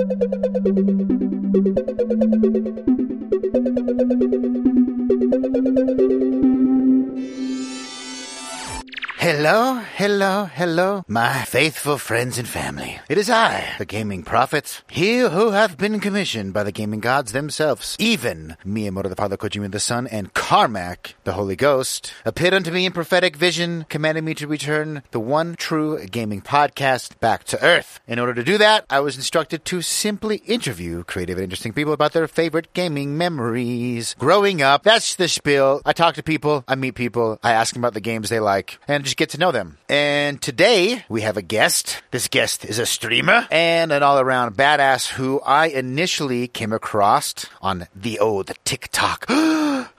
Thank you. Hello, hello, hello, my faithful friends and family. It is I, the gaming prophet, he who hath been commissioned by the gaming gods themselves, even Miyamoto the Father, Kojima the Son, and Carmack the Holy Ghost, appeared unto me in prophetic vision, commanding me to return the one true gaming podcast back to Earth. In order to do that, I was instructed to simply interview creative and interesting people about their favorite gaming memories. Growing up, that's the spiel. I talk to people, I meet people, I ask them about the games they like, and just get to know them. And today we have a guest. This guest is a streamer and an all around badass who I initially came across on the oh, old TikTok.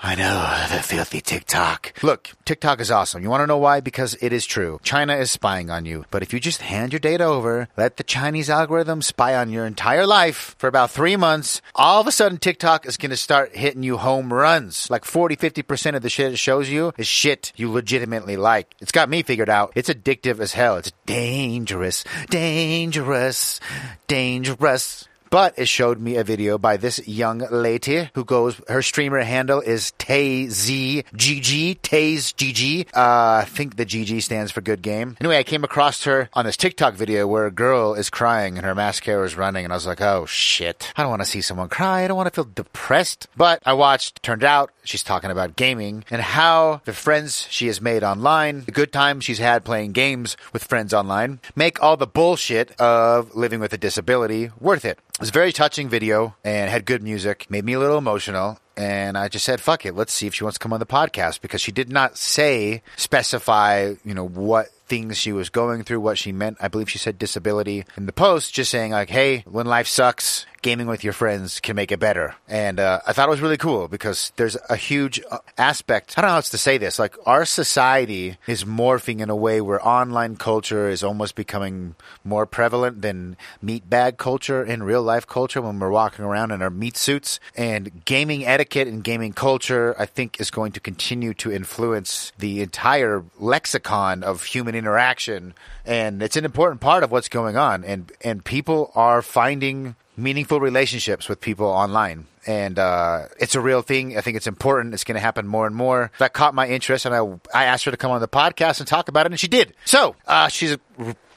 I know, the filthy TikTok. Look, TikTok is awesome. You want to know why? Because it is true. China is spying on you. But if you just hand your data over, let the Chinese algorithm spy on your entire life for about three months, all of a sudden TikTok is going to start hitting you home runs. Like 40, 50% of the shit it shows you is shit you legitimately like. It's got me figured out. It's addictive as hell. It's dangerous, dangerous, dangerous. But it showed me a video by this young lady who goes, her streamer handle is TayzGG, TayzGG. Uh, I think the GG stands for good game. Anyway, I came across her on this TikTok video where a girl is crying and her mascara is running, and I was like, oh shit. I don't want to see someone cry. I don't want to feel depressed. But I watched, turned out she's talking about gaming and how the friends she has made online, the good times she's had playing games with friends online, make all the bullshit of living with a disability worth it. It was a very touching video and had good music, made me a little emotional. And I just said, fuck it, let's see if she wants to come on the podcast because she did not say, specify, you know, what things she was going through, what she meant. I believe she said disability in the post, just saying like, hey, when life sucks, gaming with your friends can make it better. And uh, I thought it was really cool because there's a huge uh, aspect. I don't know how else to say this. Like our society is morphing in a way where online culture is almost becoming more prevalent than meat bag culture in real life culture when we're walking around in our meat suits. And gaming etiquette and gaming culture, I think, is going to continue to influence the entire lexicon of human interaction. And it's an important part of what's going on. And and people are finding meaningful relationships with people online. And uh, it's a real thing. I think it's important. It's going to happen more and more. That caught my interest, and I I asked her to come on the podcast and talk about it, and she did. So uh, she's a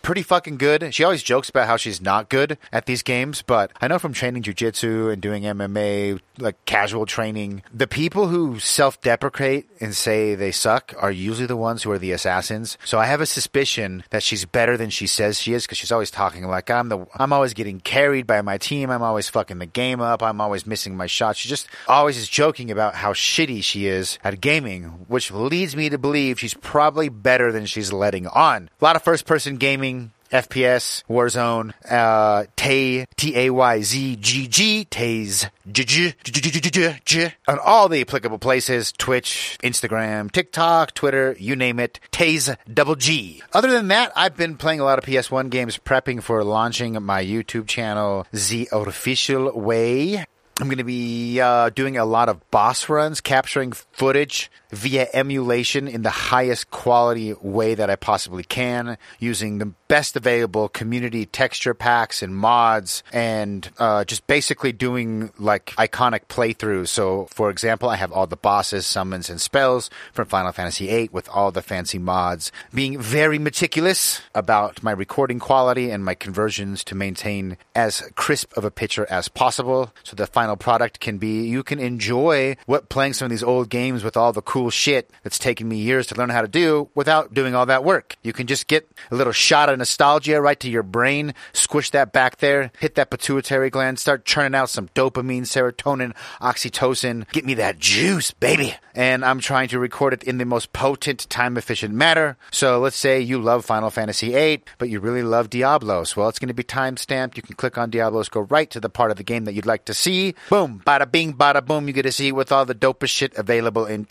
pretty fucking good. She always jokes about how she's not good at these games, but I know from training jujitsu and doing MMA, like casual training, the people who self deprecate and say they suck are usually the ones who are the assassins. So I have a suspicion that she's better than she says she is because she's always talking like I'm the I'm always getting carried by my team. I'm always fucking the game up. I'm always missing my shots. She just always is joking about how shitty she is at gaming, which leads me to believe she's probably better than she's letting on. A lot of first person gaming FPS, Warzone, uh, Tay, T-A-Y-Z-G-G, J-J, on all the applicable places, Twitch, Instagram, TikTok, Twitter, you name it, Tayz double G. Other than that, I've been playing a lot of PS1 games, prepping for launching my YouTube channel, The Official Way. I'm going to be uh, doing a lot of boss runs, capturing footage via emulation in the highest quality way that I possibly can, using the best available community texture packs and mods, and uh, just basically doing like iconic playthroughs. So, for example, I have all the bosses, summons, and spells from Final Fantasy VIII with all the fancy mods, being very meticulous about my recording quality and my conversions to maintain as crisp of a picture as possible. So the final product can be you can enjoy what playing some of these old games with all the cool shit that's taken me years to learn how to do without doing all that work. You can just get a little shot of nostalgia right to your brain, squish that back there, hit that pituitary gland, start churning out some dopamine, serotonin, oxytocin. Get me that juice, baby. And I'm trying to record it in the most potent, time efficient manner. So let's say you love Final Fantasy VIII, but you really love Diablos. Well, it's going to be time stamped. You can click on Diablos, go right to the part of the game that you'd like to see. Boom, bada bing, bada boom. You get to see with all the dopest shit available in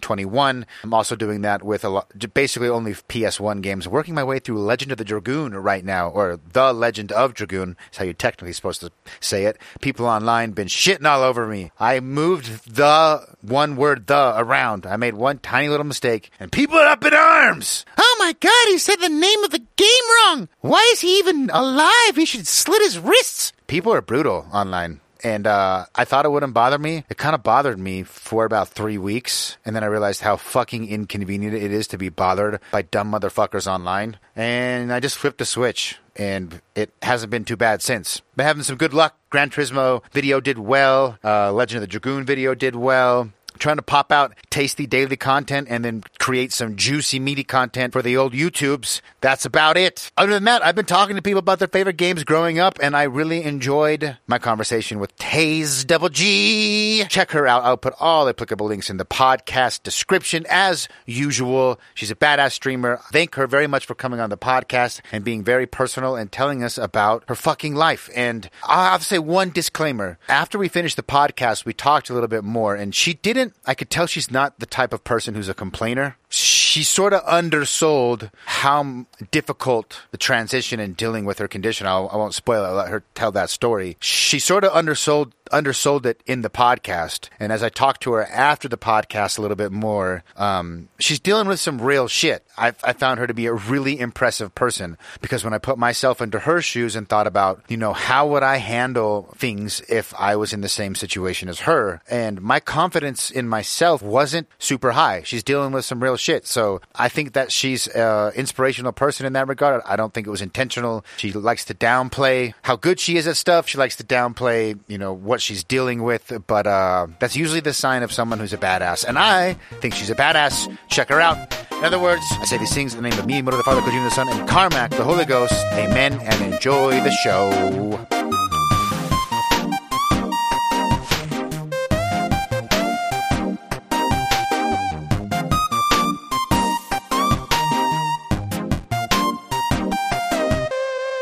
2021. I'm also doing that with a lot, basically only PS1 games. Working my way through Legend of the Dragoon right now, or The Legend of Dragoon is how you're technically supposed to say it. People online been shitting all over me. I moved the one word the around. I made one tiny little mistake, and people are up in arms. Oh my god, he said the name of the game wrong. Why is he even alive? He should slit his wrists. People are brutal online and uh, I thought it wouldn't bother me. It kind of bothered me for about three weeks, and then I realized how fucking inconvenient it is to be bothered by dumb motherfuckers online. And I just flipped a switch, and it hasn't been too bad since. Been having some good luck. Gran Turismo video did well. Uh, Legend of the Dragoon video did well trying to pop out tasty daily content and then create some juicy, meaty content for the old YouTubes. That's about it. Other than that, I've been talking to people about their favorite games growing up, and I really enjoyed my conversation with Tayz Double G. Check her out. I'll put all applicable links in the podcast description as usual. She's a badass streamer. Thank her very much for coming on the podcast and being very personal and telling us about her fucking life. And I'll have to say one disclaimer. After we finished the podcast, we talked a little bit more, and she didn't I could tell she's not the type of person who's a complainer. She sort of undersold how difficult the transition and dealing with her condition. I'll, I will not spoil it. I'll let her tell that story. She sort of undersold undersold it in the podcast. And as I talked to her after the podcast a little bit more, um, she's dealing with some real shit. I, I found her to be a really impressive person because when I put myself into her shoes and thought about, you know, how would I handle things if I was in the same situation as her? And my confidence in myself wasn't super high. She's dealing with some real shit. So I think that she's an inspirational person in that regard. I don't think it was intentional. She likes to downplay how good she is at stuff. She likes to downplay, you know, what she's dealing with. But uh, that's usually the sign of someone who's a badass. And I think she's a badass. Check her out. In other words, I say these things in the name of Miyamoto, the Father, Kojima, the Son, and Carmack, the Holy Ghost. Amen, and enjoy the show.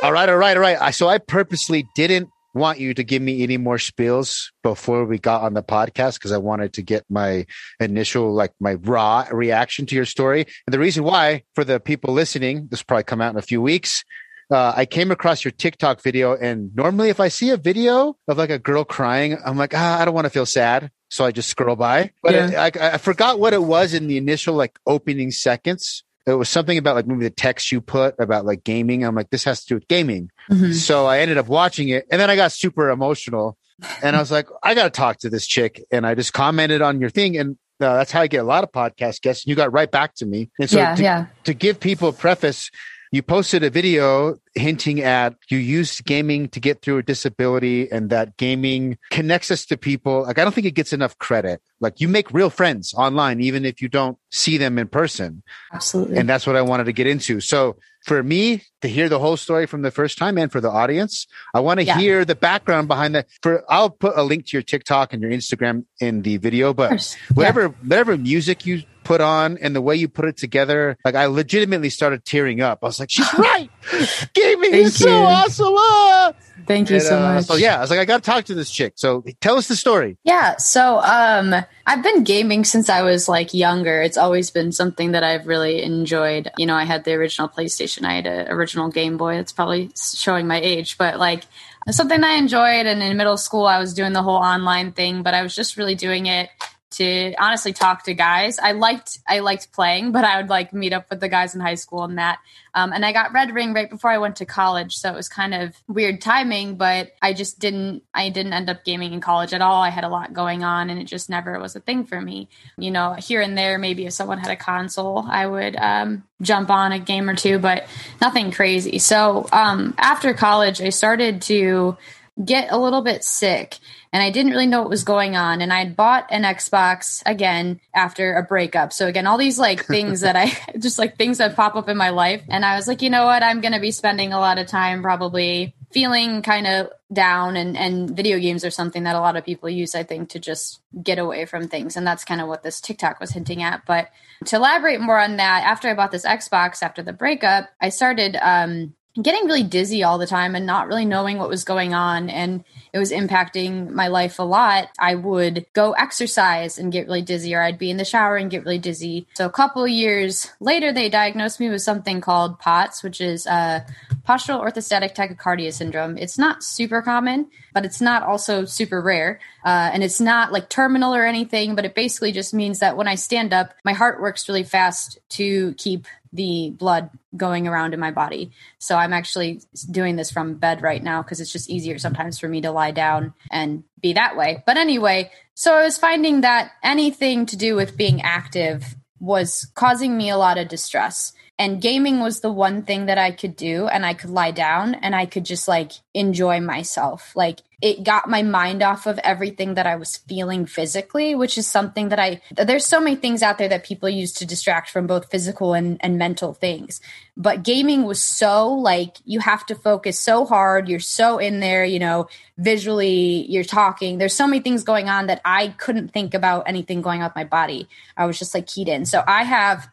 All right, all right, all right. So I purposely didn't want you to give me any more spills before we got on the podcast because I wanted to get my initial, like my raw reaction to your story. And the reason why, for the people listening, this will probably come out in a few weeks. Uh, I came across your TikTok video, and normally, if I see a video of like a girl crying, I'm like, ah, I don't want to feel sad, so I just scroll by. But yeah. it, I, I forgot what it was in the initial like opening seconds it was something about like maybe the text you put about like gaming. I'm like, this has to do with gaming. Mm-hmm. So I ended up watching it and then I got super emotional and I was like, I got to talk to this chick. And I just commented on your thing. And uh, that's how I get a lot of podcast guests. And you got right back to me. And so yeah, to, yeah. to give people a preface, you posted a video hinting at you used gaming to get through a disability and that gaming connects us to people. Like, I don't think it gets enough credit. Like, you make real friends online, even if you don't see them in person. Absolutely. And that's what I wanted to get into. So, for me to hear the whole story from the first time and for the audience, I want to yeah. hear the background behind that. For I'll put a link to your TikTok and your Instagram in the video, but whatever yeah. whatever music you put on and the way you put it together, like I legitimately started tearing up. I was like, she's right. Gaming is so awesome. Ah! Thank you and, so uh, much. So yeah, I was like, I got to talk to this chick. So tell us the story. Yeah. So um, I've been gaming since I was like younger. It's always been something that I've really enjoyed. You know, I had the original PlayStation. I had an original Game Boy. It's probably showing my age, but like something I enjoyed. And in middle school, I was doing the whole online thing, but I was just really doing it to honestly talk to guys. I liked I liked playing, but I would like meet up with the guys in high school and that. Um, and I got Red Ring right before I went to college, so it was kind of weird timing. But I just didn't I didn't end up gaming in college at all. I had a lot going on, and it just never was a thing for me. You know, here and there, maybe if someone had a console, I would um, jump on a game or two, but nothing crazy. So um, after college, I started to get a little bit sick and I didn't really know what was going on. And I had bought an Xbox again after a breakup. So again, all these like things that I just like things that pop up in my life. And I was like, you know what? I'm going to be spending a lot of time probably feeling kind of down and, and video games are something that a lot of people use, I think, to just get away from things. And that's kind of what this TikTok was hinting at. But to elaborate more on that, after I bought this Xbox after the breakup, I started um, getting really dizzy all the time and not really knowing what was going on and it was impacting my life a lot i would go exercise and get really dizzy or i'd be in the shower and get really dizzy. So a couple years later they diagnosed me with something called pots which is uh, postural orthostatic tachycardia syndrome it's not super common but it's not also super rare uh, and it's not like terminal or anything but it basically just means that when i stand up my heart works really fast to keep the blood going around in my body. So I'm actually doing this from bed right now because it's just easier sometimes for me to lie down and be that way. But anyway, so I was finding that anything to do with being active was causing me a lot of distress. And gaming was the one thing that I could do, and I could lie down and I could just like enjoy myself. Like it got my mind off of everything that I was feeling physically, which is something that I, there's so many things out there that people use to distract from both physical and, and mental things. But gaming was so like, you have to focus so hard. You're so in there, you know, visually, you're talking. There's so many things going on that I couldn't think about anything going on with my body. I was just like keyed in. So I have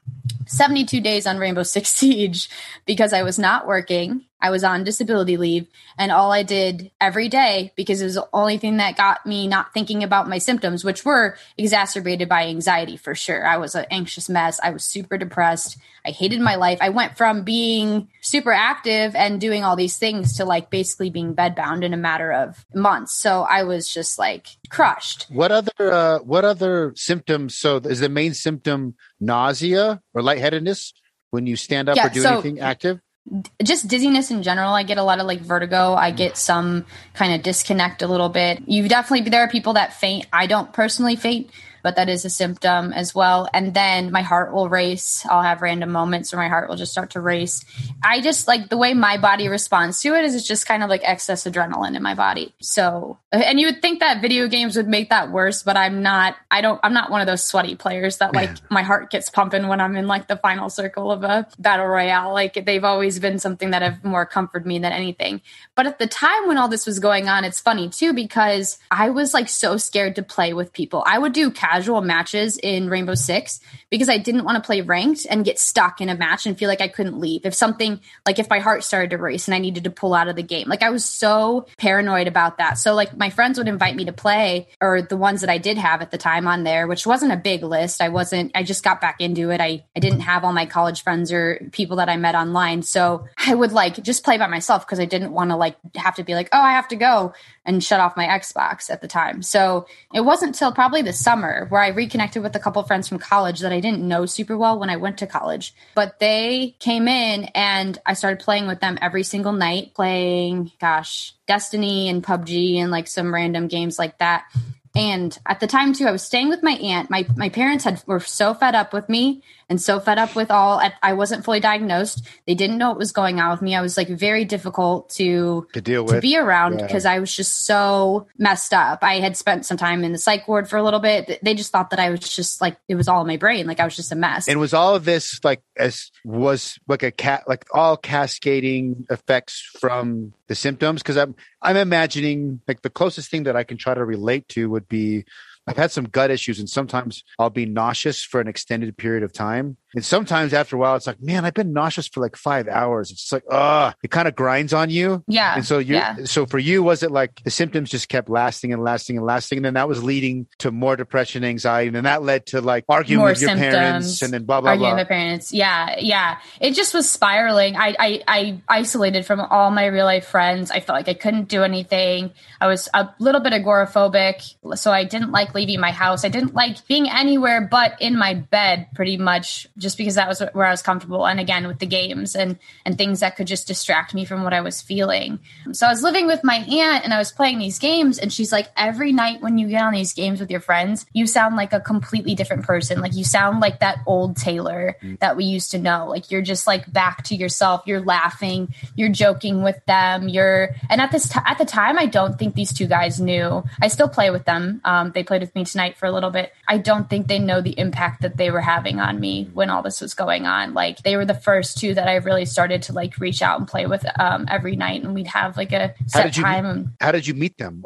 72 days on Rainbow Six Siege because I was not working I was on disability leave and all I did every day because it was the only thing that got me not thinking about my symptoms, which were exacerbated by anxiety for sure. I was an anxious mess. I was super depressed. I hated my life. I went from being super active and doing all these things to like basically being bedbound in a matter of months. So I was just like crushed. What other uh, what other symptoms? So is the main symptom nausea or lightheadedness when you stand up yeah, or do so, anything active? Just dizziness in general. I get a lot of like vertigo. I mm. get some kind of disconnect a little bit. You definitely, there are people that faint. I don't personally faint, but that is a symptom as well. And then my heart will race. I'll have random moments where my heart will just start to race. I just like the way my body responds to it is it's just kind of like excess adrenaline in my body. So, and you would think that video games would make that worse, but I'm not, I don't, I'm not one of those sweaty players that like my heart gets pumping when I'm in like the final circle of a battle royale. Like they've always been something that have more comforted me than anything. But at the time when all this was going on, it's funny too, because I was like so scared to play with people. I would do casual matches in Rainbow Six because I didn't want to play ranked and get stuck in a match and feel like I couldn't leave. If something like if my heart started to race and I needed to pull out of the game, like I was so paranoid about that. So like my friends would invite me to play or the ones that I did have at the time on there, which wasn't a big list. I wasn't, I just got back into it. I, I didn't have all my college friends or people that I met online. So I would like just play by myself because I didn't want to like have to be like, oh, I have to go and shut off my Xbox at the time. So it wasn't till probably the summer where I reconnected with a couple friends from college that I didn't know super well when I went to college. But they came in and I started playing with them every single night, playing, gosh, Destiny and PUBG and like some random games like that. And at the time too, I was staying with my aunt. My my parents had were so fed up with me and so fed up with all I wasn't fully diagnosed. They didn't know what was going on with me. I was like very difficult to to deal with to be around because yeah. I was just so messed up. I had spent some time in the psych ward for a little bit. They just thought that I was just like it was all in my brain, like I was just a mess. And was all of this like as was like a cat like all cascading effects from the symptoms? Because I'm I'm imagining like the closest thing that I can try to relate to would be I've had some gut issues and sometimes I'll be nauseous for an extended period of time. And sometimes after a while, it's like, man, I've been nauseous for like five hours. It's like, ah, it kind of grinds on you. Yeah. And so you, yeah. so for you, was it like the symptoms just kept lasting and lasting and lasting? And then that was leading to more depression, anxiety. And then that led to like arguing more with your symptoms, parents and then blah, blah, arguing blah. with parents. Yeah. Yeah. It just was spiraling. I, I, I isolated from all my real life friends. I felt like I couldn't do anything. I was a little bit agoraphobic. So I didn't like leaving my house. I didn't like being anywhere but in my bed pretty much just because that was where I was comfortable. And again, with the games and and things that could just distract me from what I was feeling. So I was living with my aunt and I was playing these games, and she's like, every night when you get on these games with your friends, you sound like a completely different person. Like you sound like that old Taylor mm. that we used to know. Like you're just like back to yourself. You're laughing. You're joking with them. You're and at this t- at the time, I don't think these two guys knew. I still play with them. Um, they played with me tonight for a little bit. I don't think they know the impact that they were having on me when all this was going on. Like they were the first two that I really started to like reach out and play with um, every night, and we'd have like a set time. Meet, how did you meet them?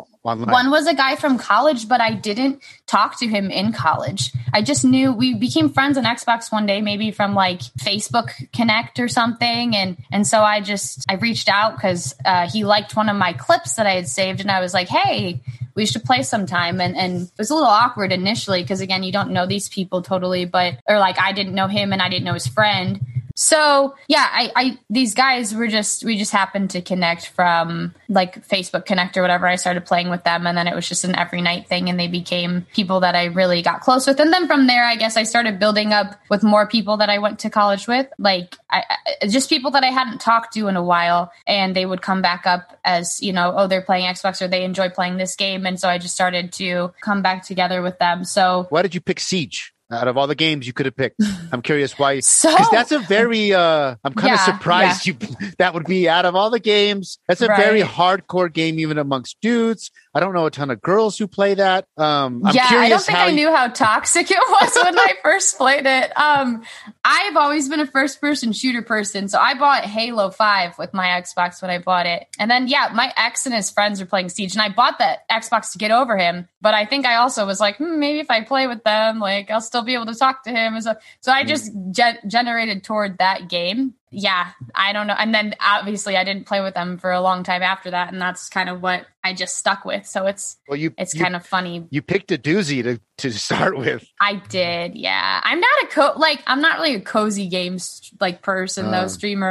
One was a guy from college, but I didn't talk to him in college. I just knew we became friends on Xbox one day, maybe from like Facebook Connect or something, and and so I just I reached out because uh, he liked one of my clips that I had saved, and I was like, hey, we should play sometime. And and it was a little awkward initially because again, you don't know these people totally, but or like I didn't know him and I didn't know his friend. So yeah, I, I these guys were just we just happened to connect from like Facebook Connect or whatever. I started playing with them, and then it was just an every night thing, and they became people that I really got close with. And then from there, I guess I started building up with more people that I went to college with, like I, I, just people that I hadn't talked to in a while, and they would come back up as you know, oh, they're playing Xbox or they enjoy playing this game, and so I just started to come back together with them. So why did you pick Siege? Out of all the games you could have picked. I'm curious why. so that's a very. uh I'm kind yeah, of surprised yeah. you. That would be out of all the games. That's a right. very hardcore game, even amongst dudes. I don't know a ton of girls who play that. Um, I'm yeah, I don't think I knew how toxic it was when I first played it. Um, I've always been a first person shooter person, so I bought Halo Five with my Xbox when I bought it, and then yeah, my ex and his friends were playing Siege, and I bought that Xbox to get over him. But I think I also was like, hmm, maybe if I play with them, like I'll still be able to talk to him. So, so I just ge- generated toward that game. Yeah, I don't know. And then obviously I didn't play with them for a long time after that, and that's kind of what I just stuck with. So it's well, you it's you, kind of funny. You picked a doozy to to start with. I did, yeah. I'm not a co like I'm not really a cozy games like person though, um. streamer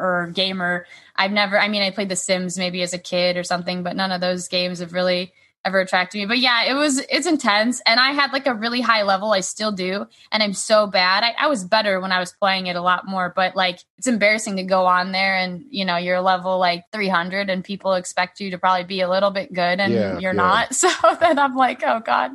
or gamer. I've never. I mean, I played The Sims maybe as a kid or something, but none of those games have really ever attracted me. But yeah, it was it's intense, and I had like a really high level. I still do, and I'm so bad. I, I, was better when I was playing it a lot more, but like it's embarrassing to go on there and you know you're level like 300, and people expect you to probably be a little bit good, and yeah, you're yeah. not. So then I'm like, oh god,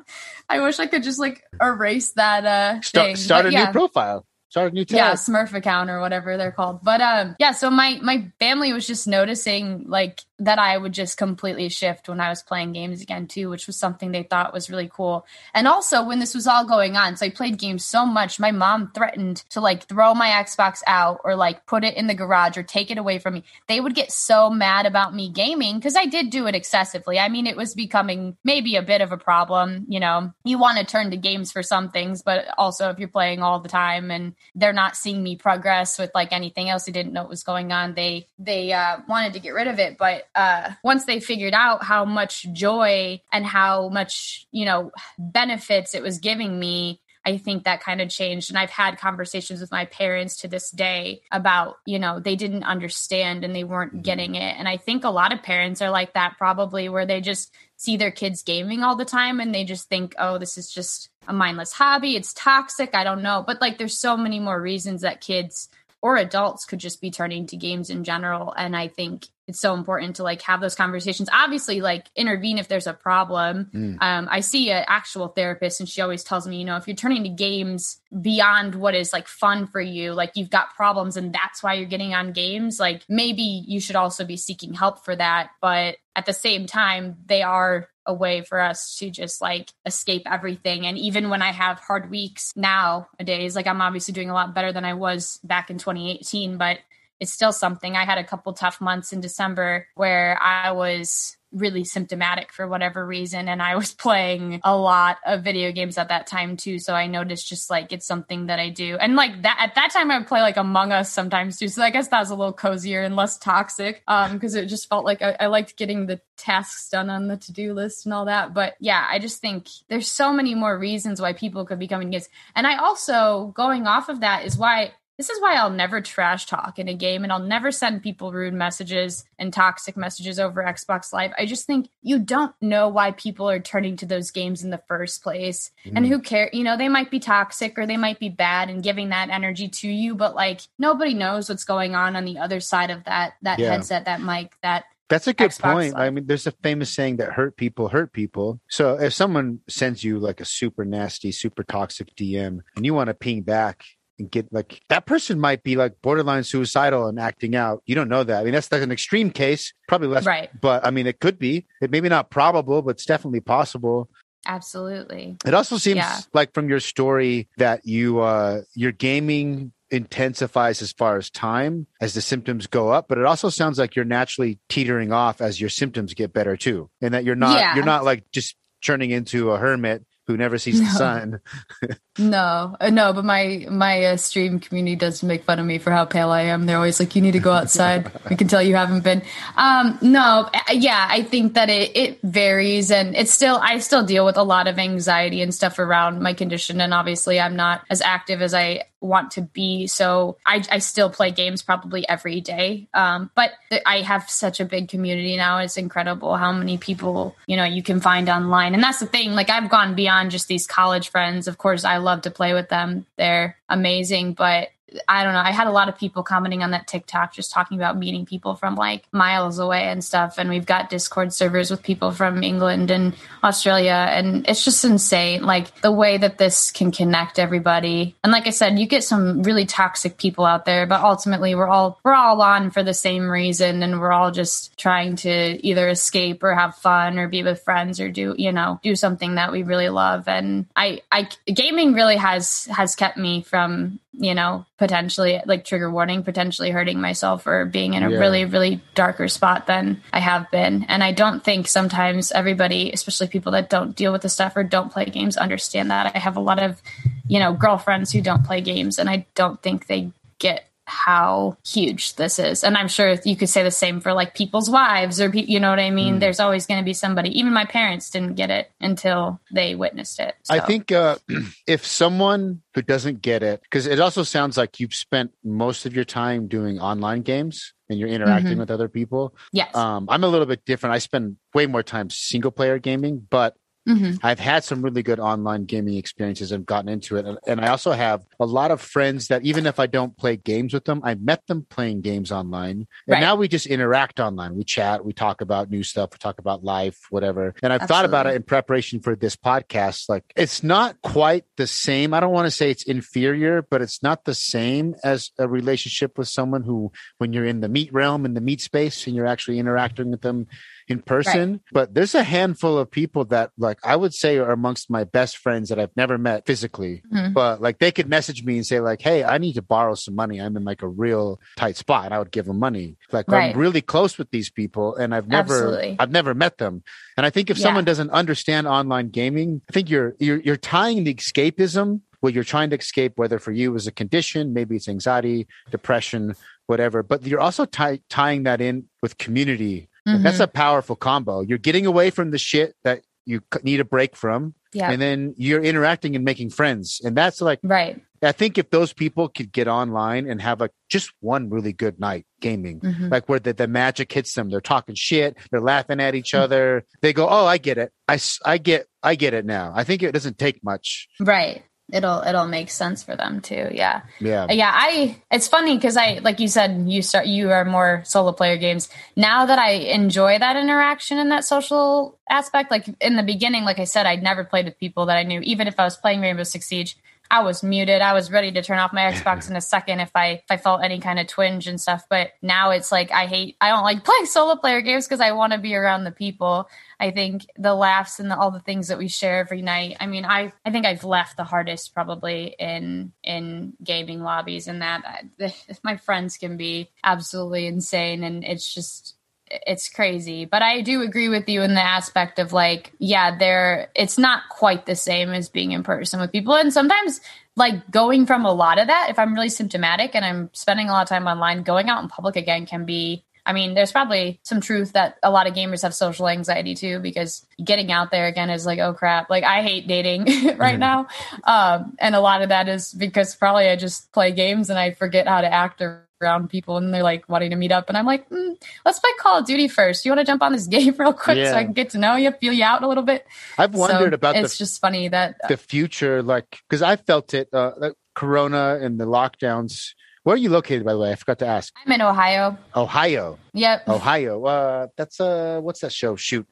I wish I could just like erase that uh start, thing. start but, a yeah. new profile. Start a new tab. Yeah, Smurf account or whatever they're called. But um yeah, so my my family was just noticing like that I would just completely shift when I was playing games again too, which was something they thought was really cool. And also when this was all going on, so I played games so much, my mom threatened to like throw my Xbox out or like put it in the garage or take it away from me. They would get so mad about me gaming because I did do it excessively. I mean, it was becoming maybe a bit of a problem, you know. You want to turn to games for some things, but also if you're playing all the time and they're not seeing me progress with like anything else, they didn't know what was going on. They they uh wanted to get rid of it, but uh, once they figured out how much joy and how much you know benefits it was giving me I think that kind of changed. And I've had conversations with my parents to this day about, you know, they didn't understand and they weren't mm-hmm. getting it. And I think a lot of parents are like that probably, where they just see their kids gaming all the time and they just think, oh, this is just a mindless hobby. It's toxic. I don't know. But like, there's so many more reasons that kids or adults could just be turning to games in general. And I think it's so important to like have those conversations. Obviously like intervene if there's a problem. Mm. um, i see an actual therapist and she always tells me you know if you're turning to games beyond what is like fun for you like you've got problems and that's why you're getting on games like maybe you should also be seeking help for that. But at the same time they are a way for us to just like escape everything. And even when i have hard weeks nowadays like i'm obviously doing a lot better than i was back in 2018 but it's still something. I had a couple tough months in December where I was really symptomatic for whatever reason and I was playing a lot of video games at that time too. So I noticed just like it's something that I do. And like that at that time I would play like Among Us sometimes too. So I guess that was a little cozier and less toxic um because it just felt like I, I liked getting the tasks done on the to-do list and all that. But yeah I just think there's so many more reasons why people could be coming against. And I also going off of that is why this is why I'll never trash talk in a game and I'll never send people rude messages and toxic messages over Xbox Live. I just think you don't know why people are turning to those games in the first place. Mm. And who care? You know, they might be toxic or they might be bad and giving that energy to you, but like nobody knows what's going on on the other side of that that yeah. headset, that mic, that that's a good Xbox point. Live. I mean, there's a famous saying that hurt people hurt people. So if someone sends you like a super nasty, super toxic DM and you want to ping back and get like that person might be like borderline suicidal and acting out. You don't know that. I mean, that's like an extreme case, probably less, right? But I mean, it could be. It maybe not probable, but it's definitely possible. Absolutely. It also seems Yeah. like from your story that you uh your gaming intensifies as far as time as the symptoms go up, but it also sounds like you're naturally teetering off as your symptoms get better too. And that you're not Yeah. you're not like just turning into a hermit who never sees the sun. No, uh, no, but my my uh, stream community does make fun of me for how pale I am. They're always like, "You need to go outside." we can tell you haven't been. Um, no, uh, yeah, I think that it, it varies and it's still, I still deal with a lot of anxiety and stuff around my condition. And obviously I'm not as active as I want to be. So I, I still play games probably every day. Um, but I have such a big community now. It's incredible how many people, you know, you can find online. And that's the thing. Like I've gone beyond just these college friends. Of course, I love to play with them. They're amazing, but I don't know. I had a lot of people commenting on that TikTok just talking about meeting people from like miles away and stuff. And we've got Discord servers with people from England and Australia. And it's just insane. Like the way that this can connect everybody. And like I said, you get some really toxic people out there, but ultimately we're all, we're all on for the same reason. And we're all just trying to either escape or have fun or be with friends or do, you know, do something that we really love. And I, I, gaming really has, has kept me from, you know, potentially like trigger warning, potentially hurting myself or being in a Yeah. really, really darker spot than I have been. And I don't think sometimes everybody, especially people that don't deal with the stuff or don't play games, understand that. I have a lot of, you know, girlfriends who don't play games, and I don't think they get how huge this is. And I'm sure you could say the same for like people's wives or, pe- you know what I mean? There's always going to be somebody, even my parents didn't get it until they witnessed it. I think uh, if someone who doesn't get it, because it also sounds like you've spent most of your time doing online games and you're interacting Mhm. with other people. yes. Um, I'm a little bit different. I spend way more time single player gaming, but hmm I've had some really good online gaming experiences and gotten into it. And- I also have a lot of friends that even if I don't play games with them, I met them playing games online. And Right. now we just interact online. We chat, we talk about new stuff, we talk about life, whatever. And I've thought about it in preparation for this podcast. Like it's not quite the same. I don't want to say it's inferior, but it's not the same as a relationship with someone who, when you're in the meat realm, in the meat space, and you're actually interacting with them in person. But there's a handful of people that like I would say are amongst my best friends that I've never met physically. Mhm. But like they could message me and say, like, hey, I need to borrow some money. I'm in like a real tight spot. And I would give them money. Like Right. I'm really close with these people and I've never Absolutely. I've never met them. And I think if Yeah. someone doesn't understand online gaming, I think you're you're you're tying the escapism what you're trying to escape, whether for you is a condition, maybe it's anxiety, depression, whatever. But you're also tie, tying that in with community. And That's a powerful combo. You're getting away from the shit that you need a break from, yeah. and then you're interacting and making friends. And that's like, right. I think if those people could get online and have like just one really good night gaming, Mhm. like where the, the magic hits them, they're talking shit, they're laughing at each other. They go, "Oh, I get it. I, I get I get it now." I think it doesn't take much. Right. It'll it'll make sense for them too. Yeah. Yeah. Uh, yeah, I it's funny because I like you said you start you are more solo player games. Now that I enjoy that interaction and that social aspect, like in the beginning, like I said, I'd never played with people that I knew. Even if I was playing Rainbow Six Siege, I was muted. I was ready to turn off my Xbox in a second if I if I felt any kind of twinge and stuff. But now it's like I hate I don't like playing solo player games because I want to be around the people. I think the laughs and the, all the things that we share every night. I mean, I I think I've left the hardest probably in in gaming lobbies, and that uh, my friends can be absolutely insane, and it's just it's crazy. But I do agree with you in the aspect of like, yeah, there it's not quite the same as being in person with people, and sometimes like going from a lot of that, if I'm really symptomatic and I'm spending a lot of time online, going out in public again can be I mean, there's probably some truth that a lot of gamers have social anxiety too, because getting out there again is like, oh crap. Like I hate dating right Mhm. now. Um, and a lot of that is because probably I just play games and I forget how to act around people and they're like wanting to meet up. And I'm like, mm, let's play Call of Duty first. You want to jump on this game real quick Yeah. so I can get to know you, feel you out a little bit. I've wondered So about it's the just funny that the future, like because I felt it, uh, like Corona and the lockdowns. Where are you located, by the way? I forgot to ask. I'm in Ohio. Ohio, Yep. Ohio. Uh, that's uh, what's that show? Shoot,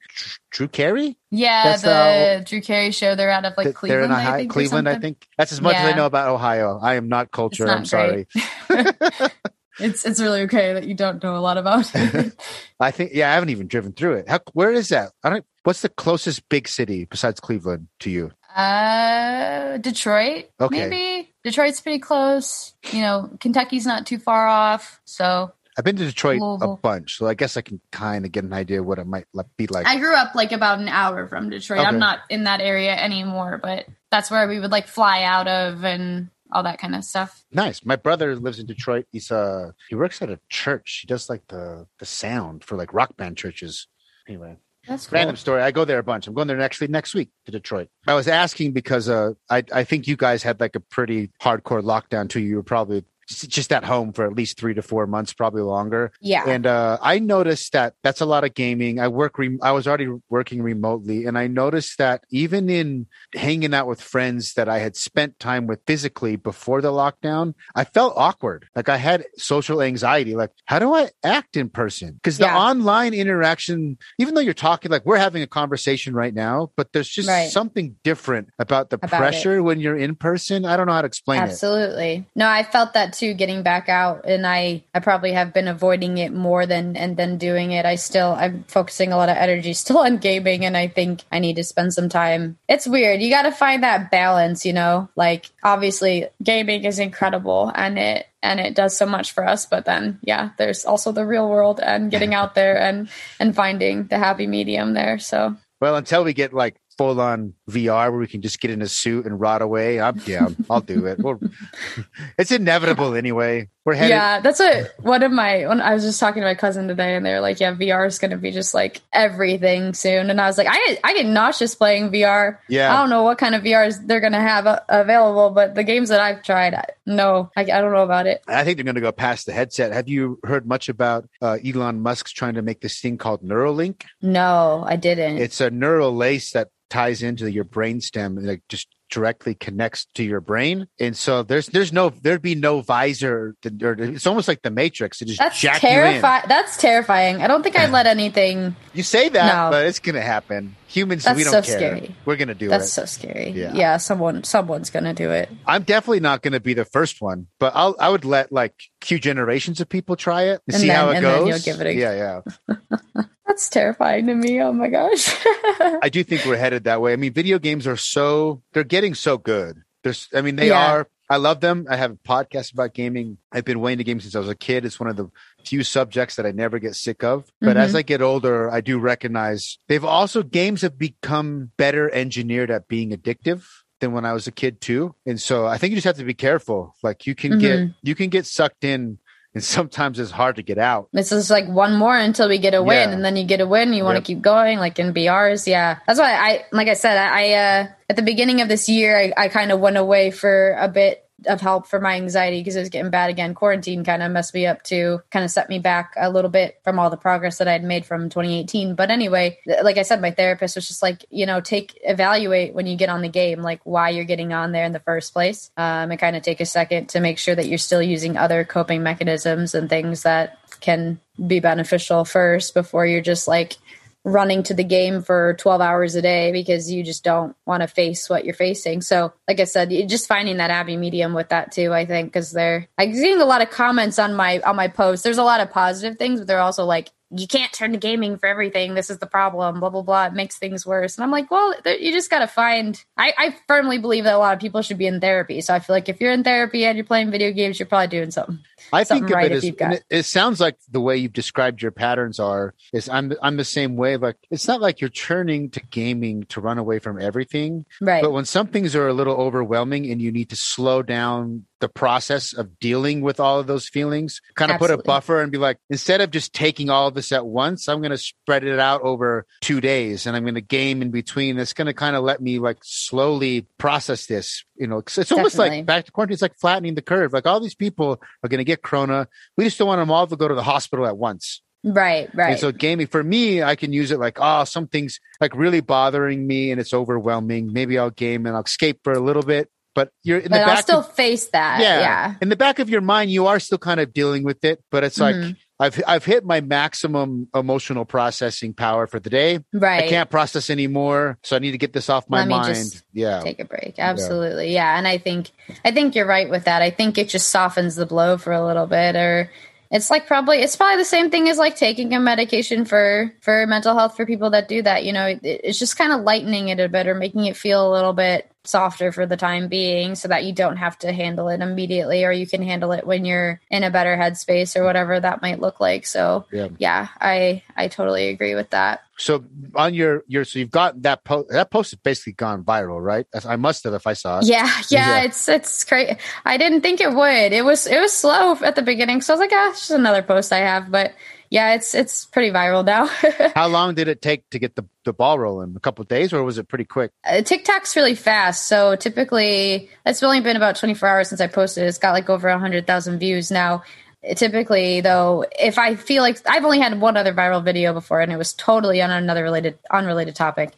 Drew Carey. Yeah, That's, the uh, Drew Carey show. They're out of like Cleveland. They're in I Ohio, think, Cleveland, I think. That's as much as I know about Ohio. I am not It's culture. not I'm sorry. It's it's really okay that you don't know a lot about it. I think yeah, I haven't even driven through it. How, where is that? I don't. What's the closest big city besides Cleveland to you? Uh, Detroit. Okay. Maybe Detroit's pretty close. You know, Kentucky's not too far off. So I've been to Detroit a bunch, so I guess I can kind of get an idea what it might be like. I grew up like about an hour from Detroit. Okay. I'm not in that area anymore, but that's where we would like fly out of and all that kind of stuff. nice. My brother lives in Detroit. He's uh he works at a church. He does like the the sound for like rock band churches. Anyway, That's cool. random story. I go there a bunch. I'm going there actually next week to Detroit. I was asking because uh I I think you guys had like a pretty hardcore lockdown too. You were probably just at home for at least three to four months, probably longer. Yeah. And uh, I noticed that that's a lot of gaming. I work. Rem- I was already working remotely, and I noticed that even in hanging out with friends that I had spent time with physically before the lockdown, I felt awkward. Like I had social anxiety. Like, how do I act in person? Because the Yeah. online interaction, even though you're talking, like we're having a conversation right now, but there's just Right. something different about the About it. pressure when you're in person. I don't know how to explain it. Absolutely. No, I felt that too getting back out and I I probably have been avoiding it more than and then doing it. I still I'm focusing a lot of energy still on gaming and I think I need to spend some time. It's weird. You got to find that balance, you know? Like obviously gaming is incredible and it and it does so much for us, but then yeah, there's also the real world and getting out there and and finding the happy medium there. So Well, until we get like full on VR where we can just get in a suit and rot away, I'm down. I'll do it. We're, it's inevitable anyway. We're headed. Yeah, that's what one of my when I was just talking to my cousin today, and they were like, "Yeah, VR is going to be just like everything soon." And I was like, "I I get nauseous playing VR. Yeah. I don't know what kind of VRs they're going to have uh, available, but the games that I've tried, I, no, I, I don't know about it. I think they're going to go past the headset. Have you heard much about uh, Elon Musk's trying to make this thing called Neuralink? no, I didn't. It's a neural lace that ties into your brainstem and like just directly connects to your brain. And so there's there's no there'd be no visor. To, or it's almost like the Matrix. It just That's jack you in. terrifying. That's terrifying. I don't think I'd let anything. You say that, No. but it's gonna happen. Humans, That's we don't so care. scary. We're gonna do That's it. That's so scary. Yeah. Yeah. someone someone's gonna do it. I'm definitely not going to be the first one, but I'll I would let like few generations of people try it and, And see then- how it goes. then you'll give it a- yeah, yeah. That's terrifying to me. Oh my gosh. I do think we're headed that way. I mean, video games are so they're getting so good. There's, I mean, they Yeah. are. I love them. I have a podcast about gaming. I've been way into games since I was a kid. It's one of the few subjects that I never get sick of. But Mhm. as I get older, I do recognize they've also games have become better engineered at being addictive than when I was a kid too. And so I think you just have to be careful. Like you can get you can get sucked in and sometimes it's hard to get out. It's just like one more until we get a win, Yeah. and then you get a win. You want to Yep. keep going, like in BRs. Yeah, that's why I, like I said, I, I uh, at the beginning of this year, I, I kind of went away for a bit of help for my anxiety because it was getting bad again. Quarantine kind of messed me up too, kind of set me back a little bit from all the progress that I'd made from 2018. But anyway, like I said, my therapist was just like, you know, take evaluate when you get on the game, like why you're getting on there in the first place, um, and kind of take a second to make sure that you're still using other coping mechanisms and things that can be beneficial first before you're just like running to the game for 12 hours a day because you just don't want to face what you're facing. So, like I said, just finding that happy medium with that too, I think, because they're I'm seeing a lot of comments on my on my posts. There's a lot of positive things, but they're also like, you can't turn to gaming for everything. This is the problem. Blah blah blah. It makes things worse. And I'm like, well, there, you just got to find. I, I firmly believe that a lot of people should be in therapy. So I feel like if you're in therapy and you're playing video games, you're probably doing something. I something think right it as it, it sounds like the way you've described your patterns are is I'm I'm the same way. Like it's not like you're turning to gaming to run away from everything, Right. but when some things are a little overwhelming and you need to slow down the process of dealing with all of those feelings, kind of put a buffer and be like, instead of just taking all of this at once, I'm going to spread it out over two days and I'm going to game in between. It's going to kind of let me like slowly process this. You know, it's almost like back to quarantine. It's like flattening the curve. Like all these people are going to get Corona. We just don't want them all to go to the hospital at once. right. Right. And so gaming for me, I can use it like, oh, something's like really bothering me and it's overwhelming. Maybe I'll game and I'll escape for a little bit. But you're in but the I'll still of, face that. yeah, Yeah. in the back of your mind, you are still kind of dealing with it, but it's like Mhm. I've I've hit my maximum emotional processing power for the day. Right. I can't process anymore, so I need to get this off my Let mind. just yeah. take a break absolutely yeah. and i think i think you're right with that i think it just softens the blow for a little bit or it's like probably it's probably the same thing as like taking a medication for for mental health for people that do that you know? It, it's just kind of lightening it a bit or making it feel a little bit softer for the time being so that you don't have to handle it immediately or you can handle it when you're in a better headspace or whatever that might look like. So Yeah. yeah i i totally agree with that So on your your so you've got that post that post has basically gone viral, right? I must have if I saw it. Yeah, yeah, Yeah. it's it's crazy. I didn't think it would. It was it was slow at the beginning, so I was like, ah, it's just another post I have. But yeah, it's it's pretty viral now. How long did it take to get the, the ball rolling? A couple of days, or was it pretty quick? Uh, TikTok's really fast, so typically it's only been about 24 hours since I posted. It's got like over 100,000 views now. Typically, though, if I feel like I've only had one other viral video before, and it was totally on another related unrelated topic,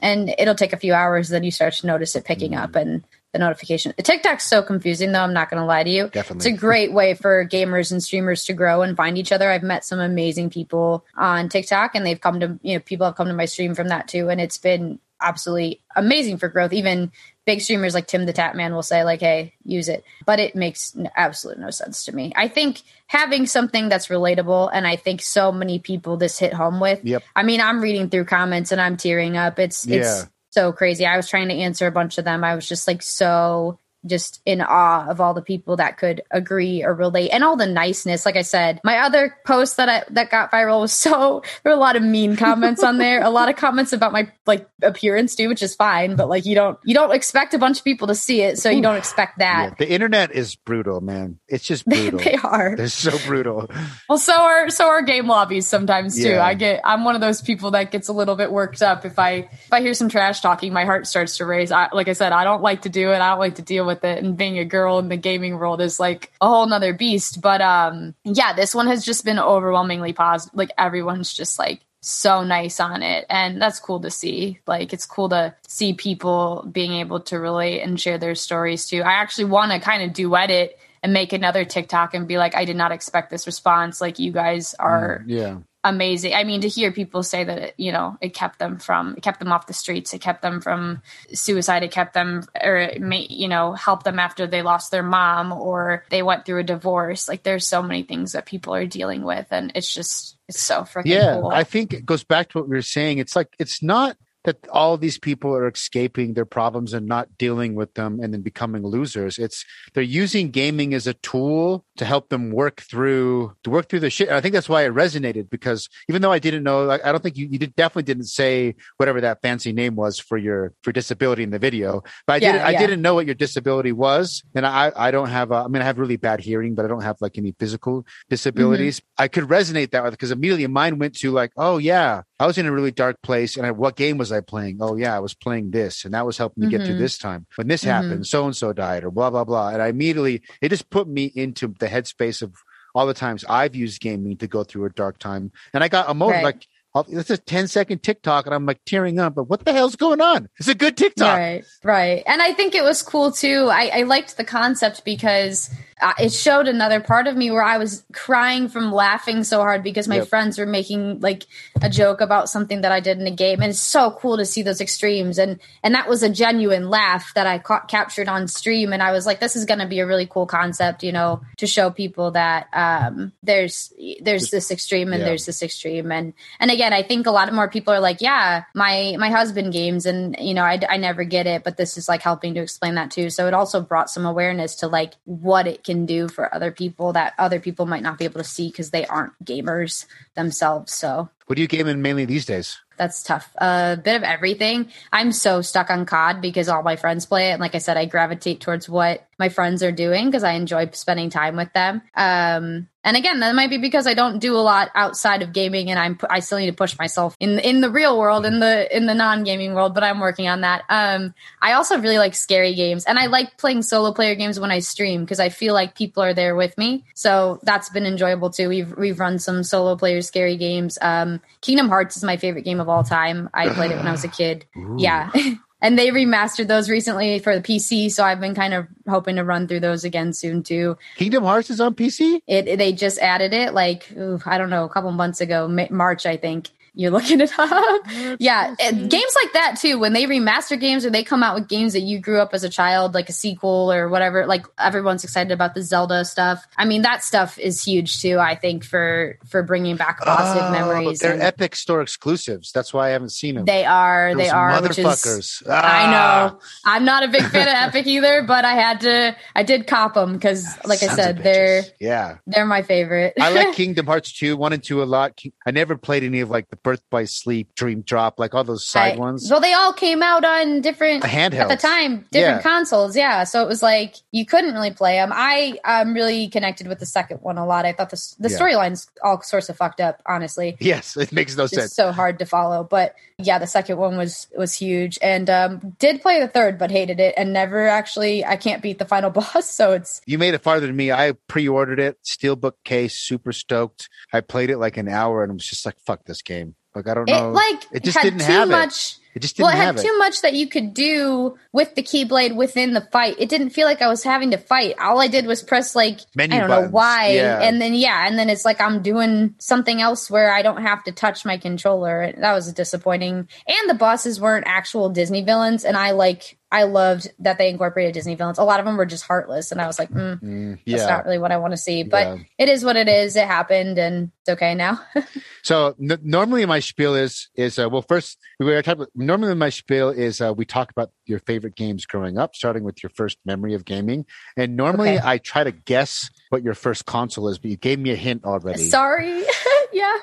and it'll take a few hours, then you start to notice it picking up mm-hmm. and the notification. TikTok's so confusing, though. I'm not going to lie to you. Definitely. It's a great way for gamers and streamers to grow and find each other. I've met some amazing people on TikTok, and they've come to you know people have come to my stream from that too, and it's been absolutely amazing for growth. Even big streamers like Tim the Tatman will say like, "Hey, use it," but it makes n- absolute no sense to me. I think having something that's relatable, and I think so many people this hit home with. Yep. I mean, I'm reading through comments and I'm tearing up. It's Yeah. it's so crazy. I was trying to answer a bunch of them. I was just like so just in awe of all the people that could agree or relate and all the niceness. Like I said, my other post that I, that got viral was so there were a lot of mean comments on there. A lot of comments about my like appearance too, which is fine, but like you don't you don't expect a bunch of people to see it, so you don't expect Yeah, that. the internet is brutal, man. It's just brutal. they are. They're so brutal. Well, so are so are game lobbies sometimes too. Yeah. I get I'm one of those people that gets a little bit worked up if I if I hear some trash talking, my heart starts to race. I, like I said, I don't like to do it. I don't like to deal with it. And being a girl in the gaming world is like a whole nother beast. But um, yeah, this one has just been overwhelmingly positive. Like everyone's just like so nice on it and that's cool to see like it's cool to see people being able to relate and share their stories too i actually want to kind of duet it and make another tiktok and be like i did not expect this response like you guys are Yeah. Amazing i mean to hear people say that it, you know it kept them from it kept them off the streets it kept them from suicide it kept them or it may, you know helped them after they lost their mom or they went through a divorce like there's so many things that people are dealing with and it's just it's so freaking Yeah. cool I think it goes back to what we were saying. It's like, it's not that all these people are escaping their problems and not dealing with them and then becoming losers. It's they're using gaming as a tool to help them work through to work through the shit. And I think that's why it resonated because even though I didn't know, like, I don't think you, you did, definitely didn't say whatever that fancy name was for your for disability in the video, but I Yeah, didn't I didn't know what your disability was, and I I don't have a, I mean I have really bad hearing, but I don't have like any physical mm-hmm. disabilities. I could resonate that with because immediately mine went to like, oh yeah, I was in a really dark place, and I, what game was I playing? Oh yeah, I was playing this, and that was helping me get through Mhm. this time. When this Mhm. happened, so and so died, or blah blah blah, and I immediately it just put me into the headspace of all the times I've used gaming to go through a dark time, and I got emotional. Right. Like it's a 10 second TikTok, and I'm like tearing up. But what the hell's going on? It's a good TikTok. Right, right. And I think it was cool too. I, I liked the concept because uh, it showed another part of me where I was crying from laughing so hard because my Yep. friends were making like a joke about something that I did in a game, and it's so cool to see those extremes. And and that was a genuine laugh that I ca- captured on stream, and I was like, this is going to be a really cool concept, you know, to show people that um, there's there's this extreme and Yeah. there's this extreme, and and again, I think a lot more people are like, yeah, my my husband games, and you know, I, I never get it, but this is like helping to explain that too. So it also brought some awareness to like what it can do for other people that other people might not be able to see because they aren't gamers themselves. So What are you gaming mainly these days? that's tough. A bit of everything. I'm so stuck on COD because all my friends play it. And like I said, I gravitate towards what my friends are doing because I enjoy spending time with them. Um, and again, that might be because I don't do a lot outside of gaming, and I'm I still need to push myself in in the real world, in the in the non gaming world. But I'm working on that. Um, I also really like scary games, and I like playing solo player games when I stream because I feel like people are there with me. So that's been enjoyable too. We've we've run some solo player scary games. Um, Kingdom Hearts is my favorite game of all time. I played it when I was a kid. Yeah. and they remastered those recently for the PC. So I've been kind of hoping to run through those again soon too. Kingdom Hearts is on PC. It they just added it like ooh, I don't know a couple months ago, March I think. You're looking it up. yeah, and games like that too. When they remaster games or they come out with games that you grew up as a child, like a sequel or whatever, like everyone's excited about the Zelda stuff. I mean, that stuff is huge too. I think for for bringing back positive Oh, memories. They're and Epic Store exclusives. That's why I haven't seen them. they are. They Those are. Which is, motherfuckers. I Ah. know. I'm not a big fan of Epic either, but I had to. I did cop them because, like I said, they're yeah. they're my favorite. I like Kingdom Hearts 2, 1 and 2 a lot. I never played any of like the Birth by Sleep, Dream Drop, like all those side I- ones. Well, they all came out on different Handhelds. at the time, different Yeah. consoles. Yeah, so it was like you couldn't really play them. I um really connected with the second one a lot. I thought the the Yeah. storylines all sorts of fucked up. Honestly, Yes, it makes no it's sense. so hard to follow. But yeah, the second one was was huge, and um did play the third, but hated it, and never actually. I can't beat the final boss, so it's You made it farther than me. I pre-ordered it, steelbook case, super stoked. I played it like an hour and was just like, "Fuck this game!" Like I don't know. it like it just didn't too have it. much. It just didn't Well, it have had it. too much that you could do with the keyblade within the fight. It didn't feel like I was having to fight. All I did was press like Menu I don't buttons. know why, Yeah. and then yeah, and then it's like I'm doing something else where I don't have to touch my controller. That was disappointing. And the bosses weren't actual Disney villains, and I like I loved that they incorporated Disney villains. A lot of them were just heartless, and I was like, mm, Mm, that's not really what I want to see. But Yeah. it is what it is. It happened, and it's okay now. So n- normally my spiel is is uh, well first we were talking. About, Normally my spiel is uh, we talk about your favorite games growing up, starting with your first memory of gaming. And normally Okay. I try to guess what your first console is, but you gave me a hint already. Sorry. yeah.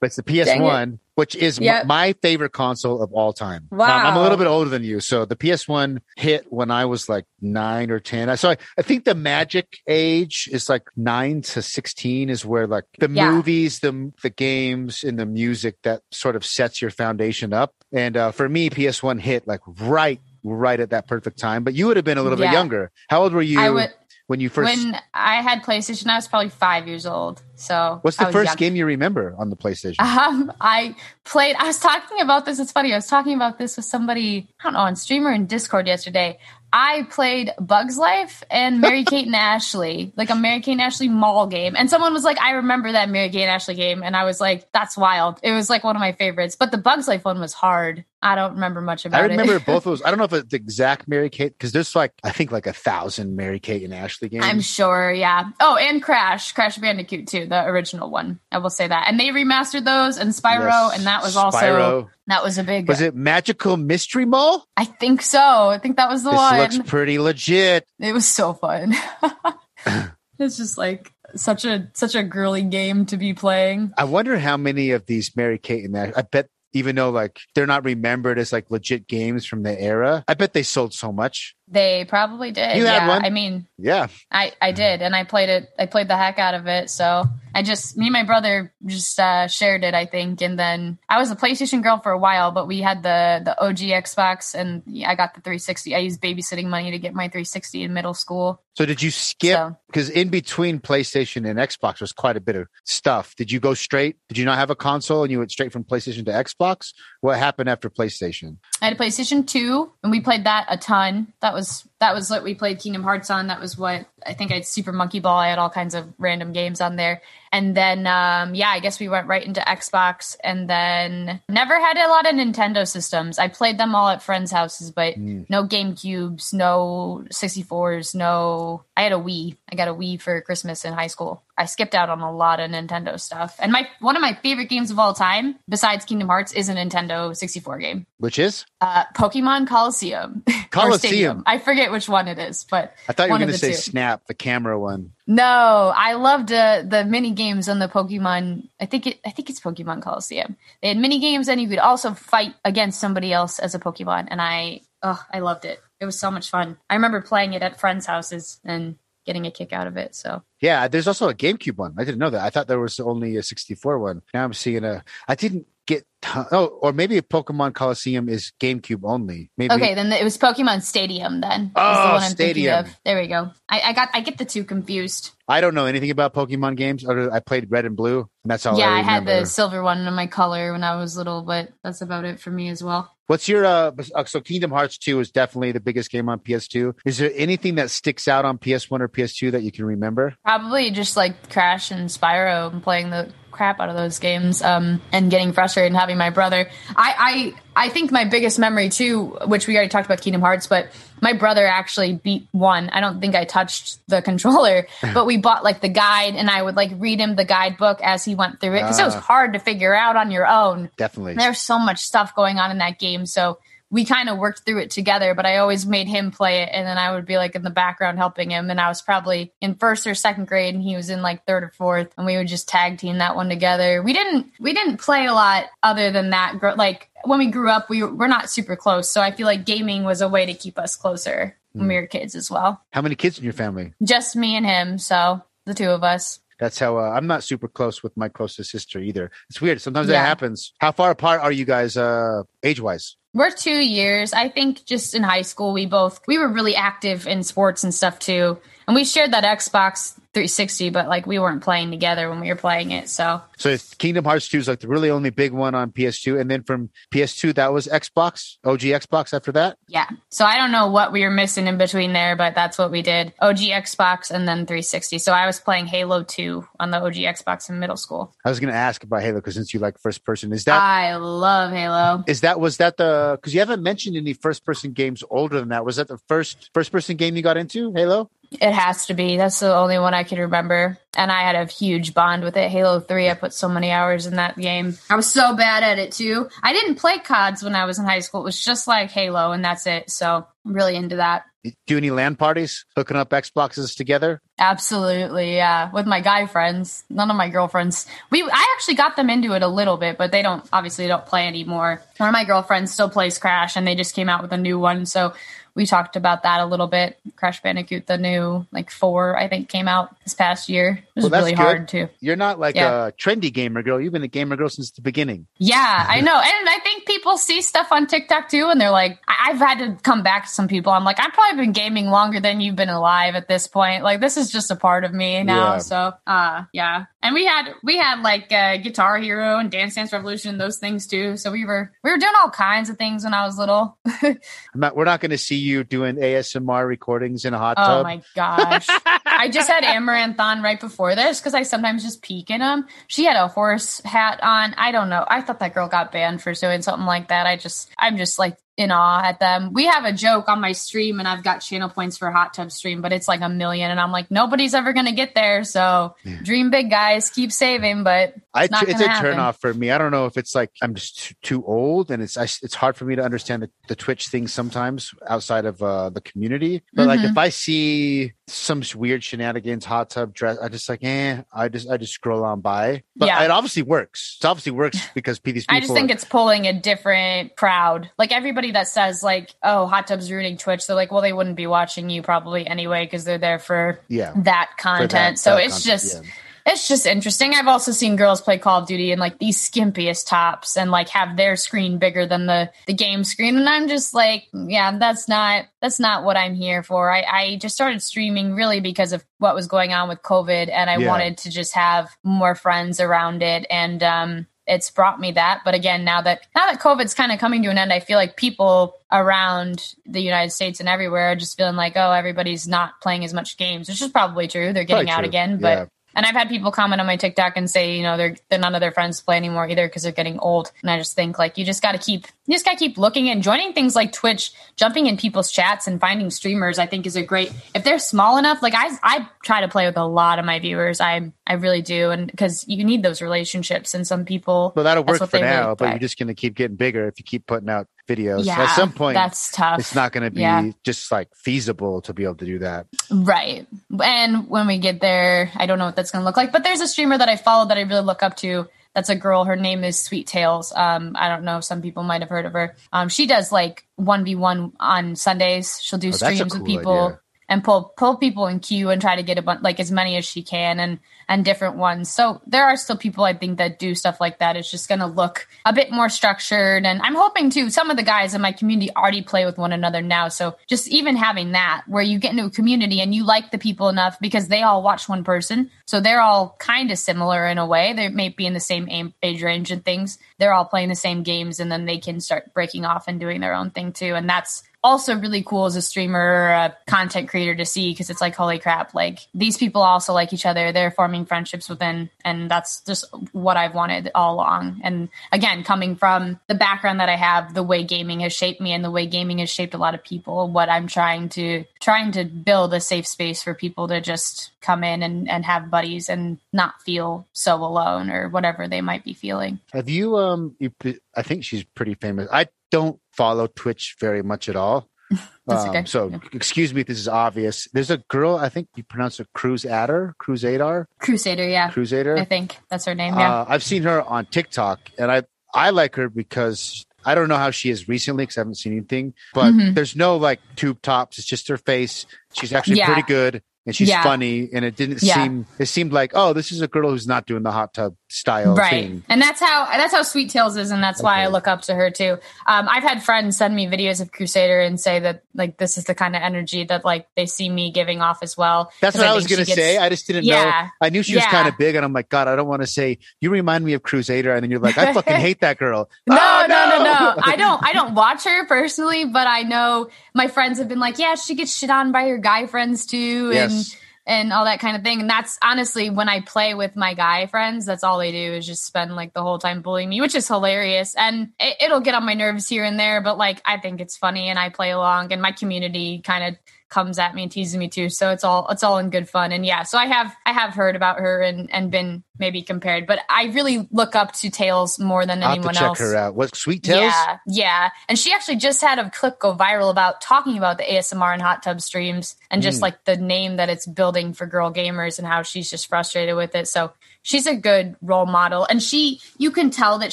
but it's the PS1, which is m- Yep. my favorite console of all time. Now, I'm a little bit older than you, so the PS1 hit when I was like nine or ten. I So I, I think the magic age is like nine to sixteen is where like the Yeah. movies, the the games, and the music that sort of sets your foundation up. And uh, for me, PS1 hit like right right at that perfect time. But you would have been a little bit younger. How old were you I would when you first? when I had PlayStation, I was probably five years old. So what's the first young. game you remember on the PlayStation? Um, I played. I was talking about this. It's funny. I was talking about this with somebody. I don't know on streamer in Discord yesterday. I played Bugs Life and Mary Kate and Ashley, like a Mary Kate and Ashley mall game. And someone was like, "I remember that Mary Kate and Ashley game," and I was like, "That's wild." It was like one of my favorites. But the Bugs Life one was hard. I don't remember much about it. I remember it. both of those. I don't know if it's the exact Mary Kate because there's like I think like a thousand Mary Kate and Ashley games. I'm sure, yeah. Oh, and Crash, Crash Bandicoot too, the original one. I will say that. And they remastered those and Spyro, Yes. and that was also Spyro. that was a big. Was it Magical Mystery Mall? I think so. I think that was the this one. looks pretty legit. it was so fun. it's just like such a such a girly game to be playing. I wonder how many of these Mary Kate and Ashley. I bet even though like they're not remembered as like legit games from the era, I bet they sold so much. They probably did. You had yeah, one? I mean, Yeah, I I did, and I played it. I played the heck out of it. So I just me and my brother just uh, shared it, I think, and then I was a PlayStation girl for a while, but we had the the OG Xbox, and I got the 360. I used babysitting money to get my 360 in middle school. So did you skip? So- Because in between PlayStation and Xbox was quite a bit of stuff. Did you go straight? Did you not have a console and you went straight from PlayStation to Xbox? What happened after PlayStation? I had a PlayStation 2 and we played that a ton. That was was that was what we played Kingdom Hearts on. That was what I think I had Super Monkey Ball. I had all kinds of random games on there. And then um yeah, I guess we went right into Xbox and then never had a lot of Nintendo systems. I played them all at friends' houses, but no GameCubes, no 64s, no I had a Wii. I got a Wii for Christmas in high school. I skipped out on a lot of Nintendo stuff. And my one of my favorite games of all time, besides Kingdom Hearts, is a Nintendo 64 game. Which is? Uh, Pokemon Colosseum. Colosseum. I forget which one it is, but I thought you were going to say two. Snap, the camera one. No, I loved uh, the mini games on the Pokemon. I think it. I think it's Pokemon Colosseum. They had mini games, and you could also fight against somebody else as a Pokemon. And I, oh, I loved it. It was so much fun. I remember playing it at friends' houses and getting a kick out of it. So Yeah, there's also a GameCube one. I didn't know that. I thought there was only a 64 one. Now I'm seeing a. I didn't get. ton- Oh, or maybe Pokemon Colosseum is GameCube only. Maybe. okay, then it was Pokemon Stadium. Then Oh, the Stadium. There we go. I, I got. I get the two confused. I don't know anything about Pokemon games. Other, I played Red and Blue, and that's all. yeah, I, I, had the silver one in my color when I was little, but that's about it for me as well. What's your uh uh, so Kingdom Hearts 2 is definitely the biggest game on PS2. Is there anything that sticks out on PS1 or PS2 that you can remember? Probably just like Crash and Spyro and playing the crap out of those games um, and getting frustrated and having my brother. I, I I think my biggest memory too, which we already talked about Kingdom Hearts, but my brother actually beat one. I don't think I touched the controller, but we bought like the guide and I would like read him the guidebook as he went through it because it was Ah. hard to figure out on your own. Definitely. There's so much stuff going on in that game. So we kind of worked through it together, but I always made him play it. And then I would be like in the background helping him. And I was probably in first or second grade and he was in like third or fourth. And we would just tag team that one together. We didn't, we didn't play a lot other than that. Like when we grew up, we were, not super close. So I feel like gaming was a way to keep us closer when we were kids as well. How many kids in your family? Just me and him. So the two of us. That's how uh, I'm not super close with my closest sister either. It's weird. Sometimes that happens. How far apart are you guys uh age wise? We're two years. I think just in high school, we both we were really active in sports and stuff too, and we shared that Xbox 360, but like we weren't playing together when we were playing it. So So Kingdom Hearts 2 is like the really only big one on PS2. And then from PS2, that was Xbox, OG Xbox after that. yeah. So I don't know what we were missing in between there, but that's what we did. OG Xbox and then 360. So I was playing Halo 2 on the OG Xbox in middle school. I was going to ask about Halo because since you like first person, is that I love Halo. is that was that the because you haven't mentioned any first person games older than that? Was that the first first person game you got into? Halo. It has to be. That's the only one I can remember. And I had a huge bond with it. Halo 3, I put so many hours in that game. I was so bad at it too. I didn't play CODs when I was in high school. It was just like Halo, and that's it. So I'm really into that. Do any LAN parties, hooking up Xboxes together? Absolutely, yeah. With my guy friends, none of my girlfriends. We I actually got them into it a little bit, but they don't obviously don't play anymore. One of my girlfriends still plays Crash, and they just came out with a new one, so we talked about that a little bit. Crash Bandicoot, the new like four, I think, came out this past year. It was Well, really good. hard too. You're not like Yeah. a trendy gamer girl. You've been a gamer girl since the beginning. Yeah, I know. And I think people see stuff on TikTok too, and they're like, I- I've had to come back to some people. I'm like, I've probably been gaming longer than you've been alive at this point. Like, this is just a part of me now. Yeah. So, uh, yeah. And we had, we had like, uh, Guitar Hero and Dance Dance Revolution, those things too. So we were, we were doing all kinds of things when I was little. Not, we're not going to see you doing ASMR recordings in a hot Oh tub. my gosh. I just had Amouranth on right before this because I sometimes just peek in them. She had a horse hat on. I don't know. I thought that girl got banned for doing something like that. I just, I'm just like in awe at them. We have a joke on my stream and I've got channel points for hot tub stream, but it's like a million. And I'm like, nobody's ever going to get there. So dream big, guys. Keep saving, but I, it's not it's a happen. turn off for me. I don't know if it's like I'm just too, old, and it's I, it's hard for me to understand the, the Twitch thing sometimes outside of uh, the community. But like Mm-hmm. if I see some weird shenanigans, hot tub dress, I just like eh. I just I just scroll on by. But Yeah. it obviously works. It obviously works because these people. I just think are- it's pulling a different crowd. Like everybody that says like, "Oh, hot tubs ruining Twitch," they're like, "Well, they wouldn't be watching you probably anyway because they're there for yeah. that content." that- so that it's content, just yeah. It's just interesting. I've also seen girls play Call of Duty in like these skimpiest tops and like have their screen bigger than the the game screen, and I'm just like, yeah, that's not that's not what I'm here for. I I just started streaming really because of what was going on with COVID, and I Yeah. wanted to just have more friends around it, and um. It's brought me that, but again, now that now that COVID's kind of coming to an end, I feel like people around the United States and everywhere are just feeling like, oh, everybody's not playing as much games, which is probably true. They're getting Probably out true. again, but Yeah. And I've had people comment on my TikTok and say, you know, they're, they're none of their friends play anymore either because they're getting old. And I just think like you just got to keep you just got to keep looking and joining things like Twitch, jumping in people's chats and finding streamers. I think is a great if they're small enough. Like I I try to play with a lot of my viewers. I I really do, and because you need those relationships. And some people, Well, that'll work for really now, but you're just going to keep getting bigger if you keep putting out videos. yeah, At some point, that's tough. it's not going to be Yeah. just like feasible to be able to do that. Right. And when we get there, I don't know what that's going to look like. But there's a streamer that I follow that I really look up to. That's a girl. Her name is Sweet Tails. Um, I don't know. If some people might have heard of her. Um, she does like 1v1 on Sundays. She'll do Oh, streams with people. idea. And pull pull people in queue and try to get a bunch like as many as she can and and different ones. So there are still people I think that do stuff like that. It's just going to look a bit more structured, and I'm hoping too Some of the guys in my community already play with one another now, so just even having that where you get into a community and you like the people enough because they all watch one person, so they're all kind of similar in a way. They may be in the same age range and things. They're all playing the same games, and then they can start breaking off and doing their own thing too. And that's also really cool as a streamer a content creator to see because it's like holy crap like these people also like each other. They're forming friendships within and that's just what i've wanted all along. And again coming from the background that i have the way gaming has shaped me and the way gaming has shaped a lot of people what i'm trying to trying to build a safe space for people to just come in and, and have buddies and not feel so alone or whatever they might be feeling. Have you um you, i think she's pretty famous. I don't follow Twitch very much at all. Um, okay. So, yeah. excuse me if this is obvious. There's a girl, I think you pronounce it Kruzadar, Kruzadar, Kruzadar, yeah, Kruzadar. I think that's her name. Yeah, uh, I've seen her on TikTok, and I I like her because I don't know how she is recently because I haven't seen anything. But mm-hmm. there's no like tube tops; it's just her face. She's actually yeah. pretty good and she's yeah. funny and it didn't yeah. seem it seemed like oh this is a girl who's not doing the hot tub style right. thing. and that's how that's how sweet tails is and that's okay. why i look up to her too. Um, i've had friends send me videos of kruzadar and say that like this is the kind of energy that like they see me giving off as well that's what i, I was gonna gets, say. I just didn't yeah, know i knew she was kind of big and i'm like god i don't want to say you remind me of kruzadar and then you're like i fucking hate that girl. No, oh, no no no. no! I don't i don't watch her personally but i know my friends have been like yeah she gets shit on by her guy friends too yes. and and all that kind of thing. And that's honestly when I play with my guy friends, that's all they do is just spend like the whole time bullying me, which is hilarious. And it, will get on my nerves here and there, but like I think it's funny and I play along and my community kind of comes at me and teases me too. So it's all it's all in good fun. And yeah, so I have I have heard about her and and been maybe compared, but I really look up to Tails more than I'll anyone check else. her out. What Sweet Tails? Yeah, yeah. And she actually just had a clip go viral about talking about the ASMR and hot tub streams and just mm. like the name that it's building for girl gamers and how she's just frustrated with it. So she's a good role model and she you can tell that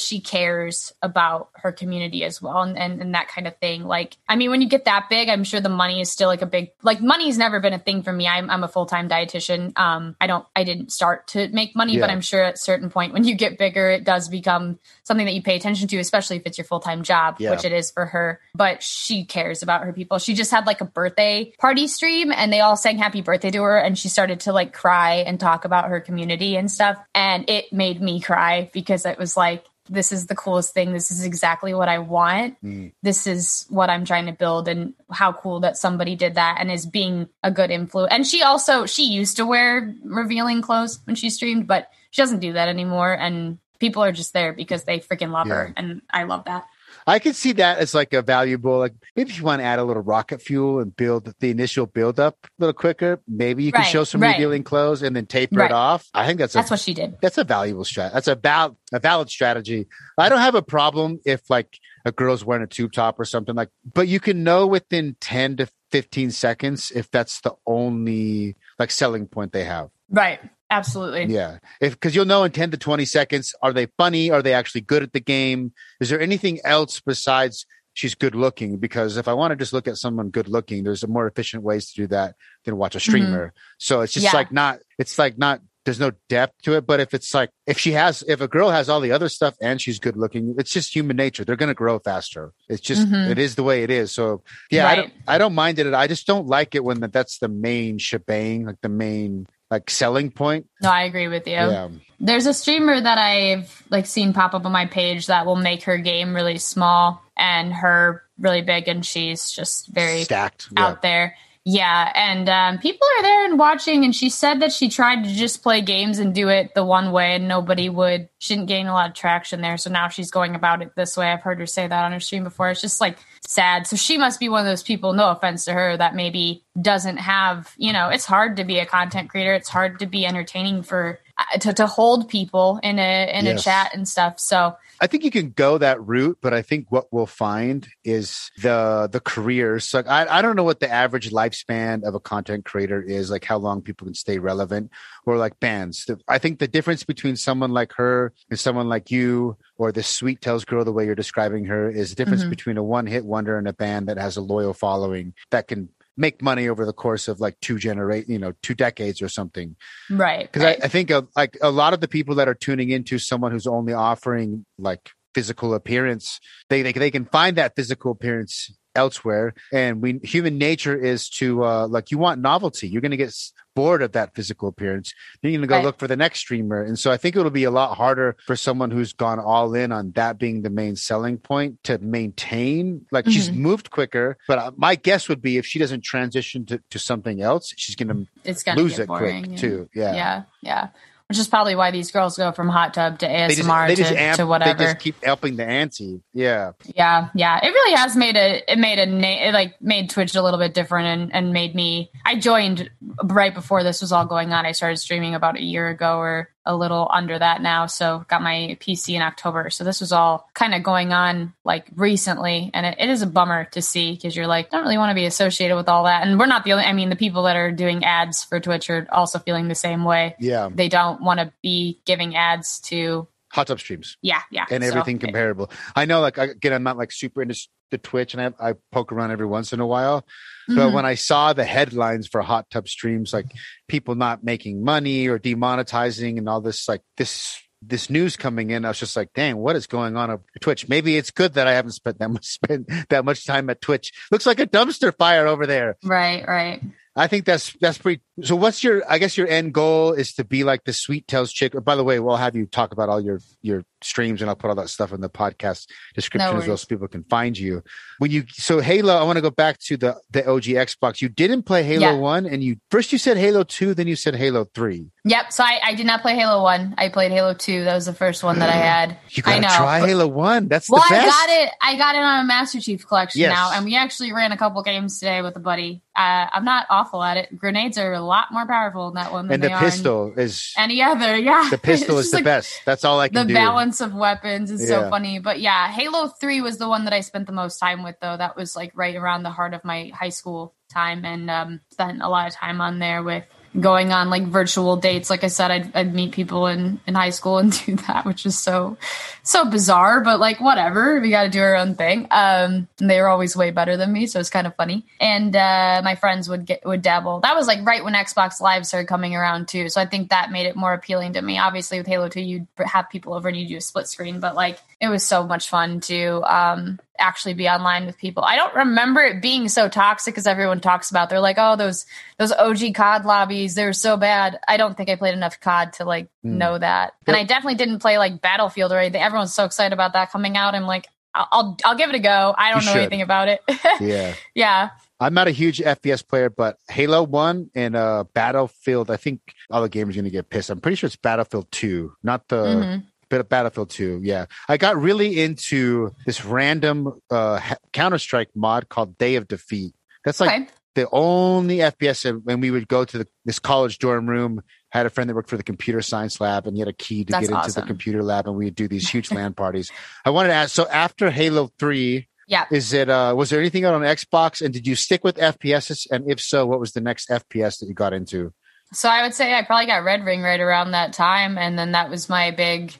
she cares about her community as well and, and, and that kind of thing. Like i mean when you get that big i'm sure the money is still like a big like money's never been a thing for me. I'm, I'm a full-time dietitian. Um i don't i didn't start to make money yeah. but i'm sure at a certain point when you get bigger it does become something that you pay attention to especially if it's your full-time job yeah. which it is for her. But she cares about her people. She just had like a birthday party stream and they all sang happy birthday to her and she started to like cry and talk about her community and stuff. And it made me cry because it was like this is the coolest thing this is exactly what i want mm. this is what i'm trying to build and how cool that somebody did that and is being a good influence and she also she used to wear revealing clothes when she streamed but she doesn't do that anymore and people are just there because they freaking love yeah. her and i love that I could see that as like a valuable, like maybe if you want to add a little rocket fuel and build the initial build up a little quicker, maybe you can right, show some right. revealing clothes and then taper right. it off. I think that's that's a, what she did. That's a valuable strat. That's a val a valid strategy. I don't have a problem if like a girl's wearing a tube top or something like, but you can know within ten to fifteen seconds if that's the only like selling point they have. Right. Absolutely. Yeah. If because you'll know in 10 to 20 seconds, are they funny? Are they actually good at the game? Is there anything else besides she's good looking? Because if I want to just look at someone good looking, there's a more efficient ways to do that than watch a streamer. Mm-hmm. So it's just yeah. like not it's like not there's no depth to it. But if it's like if she has if a girl has all the other stuff and she's good looking, it's just human nature. They're gonna grow faster. It's just mm-hmm. it is the way it is. So yeah, right. I don't I don't mind it. I just don't like it when that's the main shebang, like the main like selling point. No, I agree with you. Yeah. There's a streamer that I've like seen pop up on my page that will make her game really small and her really big and she's just very stacked out yeah. there. Yeah, and um, people are there and watching. And she said that she tried to just play games and do it the one way, and nobody would. She didn't gain a lot of traction there, so now she's going about it this way. I've heard her say that on her stream before. It's just like sad. So she must be one of those people. No offense to her, that maybe doesn't have. You know, it's hard to be a content creator. It's hard to be entertaining for to to hold people in a in yes. a chat and stuff. So I think you can go that route, but I think what we'll find is the the careers. So I, I don't know what the average lifespan of a content creator is, like how long people can stay relevant, or like bands. I think the difference between someone like her and someone like you, or the Sweet tails girl, the way you're describing her, is the difference mm-hmm. between a one hit wonder and a band that has a loyal following that can make money over the course of like two generate, you know, two decades or something. Right. Because right. I, I think uh, like a lot of the people that are tuning into someone who's only offering like physical appearance, they they, they can find that physical appearance elsewhere and we human nature is to uh like you want novelty you're going to get bored of that physical appearance then you're going to go Right. look for the next streamer and so i think it'll be a lot harder for someone who's gone all in on that being the main selling point to maintain like she's Mhm. moved quicker but uh, my guess would be if she doesn't transition to, to something else she's going to lose it boring quick and- too yeah Yeah. Yeah. Which is probably why these girls go from hot tub to they just, ASMR they just to, amp, to whatever. they just keep helping the ante yeah Yeah, yeah. It really has made a it made a na- it like made Twitch a little bit different and and made me. I joined right before this was all going on. I started streaming about a year ago or a little under that now. So got my PC in October. So this was all kind of going on like recently, and it, it is a bummer to see because you're like don't really want to be associated with all that. And we're not the only. I mean, the people that are doing ads for Twitch are also feeling the same way. yeah They don't want to be giving ads to hot tub streams yeah yeah and So- everything comparable. I know, like again, I'm not like super into the Twitch, and I, I poke around every once in a while. But Mhm. when I saw the headlines for hot tub streams, like people not making money or demonetizing, and all this, like this this news coming in, I was just like, dang, what is going on at Twitch? Maybe it's good that I haven't spent that much spent that much time at Twitch. Looks like a dumpster fire over there. right right. I think that's that's pretty. So, what's your? I guess your end goal is to be like the Sweet Tails chick. By the way, we'll have you talk about all your your streams, and I'll put all that stuff in the podcast description No as well, so people can find you. When you so Halo, I want to go back to the the OG Xbox. You didn't play Halo Yeah. One, and you first you said Halo Two, then you said Halo Three. Yep. So I, I did not play Halo One. I played Halo Two. That was the first one that I had. You I gotta know. try Halo One. That's well, the I got it. I got it on a Master Chief collection Yes. now, and we actually ran a couple games today with a buddy. Uh, I'm not awful at it. Grenades are a lot more powerful in that one than And the are in pistol is any other. Yeah, the pistol is the like best. That's all I The can do. balance of weapons is Yeah. so funny. But yeah, Halo 3 was the one that I spent the most time with, though. That was like right around the heart of my high school time and um, spent a lot of time on there with going on like virtual dates. Like I said, I'd, I'd meet people in, in high school and do that, which is so, so bizarre, but like whatever. We got to do our own thing. Um, they were always way better than me. So it's kind of funny. And uh, my friends would get, would dabble. That was like right when Xbox Live started coming around too. So I think that made it more appealing to me. Obviously with Halo 2, you'd have people over and you do a split screen, but like it was so much fun to um, actually be online with people. I don't remember it being so toxic as everyone talks about. They're like, oh, those those OG COD lobbies, they're so bad. I don't think I played enough COD to like Hmm. know that. And I definitely didn't play like Battlefield or anything. Everyone's so excited about that coming out. I'm like, I'll I'll, I'll give it a go. I don't You know should. anything about it. yeah. yeah. I'm not a huge FPS player, but Halo One and uh, Battlefield. I think all the gamers are going to get pissed. I'm pretty sure it's Battlefield Two, not the Mhm. But Battlefield 2, yeah. I got really into this random uh, Counter Strike mod called Day of Defeat. That's like okay. the only FPS. and When we would go to the, this college dorm room, had a friend that worked for the computer science lab, and he had a key to That's get into awesome. the computer lab, and we'd do these huge LAN parties. I wanted to ask. So after Halo 3, Yeah. is it? uh Was there anything out on Xbox, and did you stick with FPSs And if so, what was the next FPS that you got into? So I would say I probably got Red Ring right around that time, and then that was my big,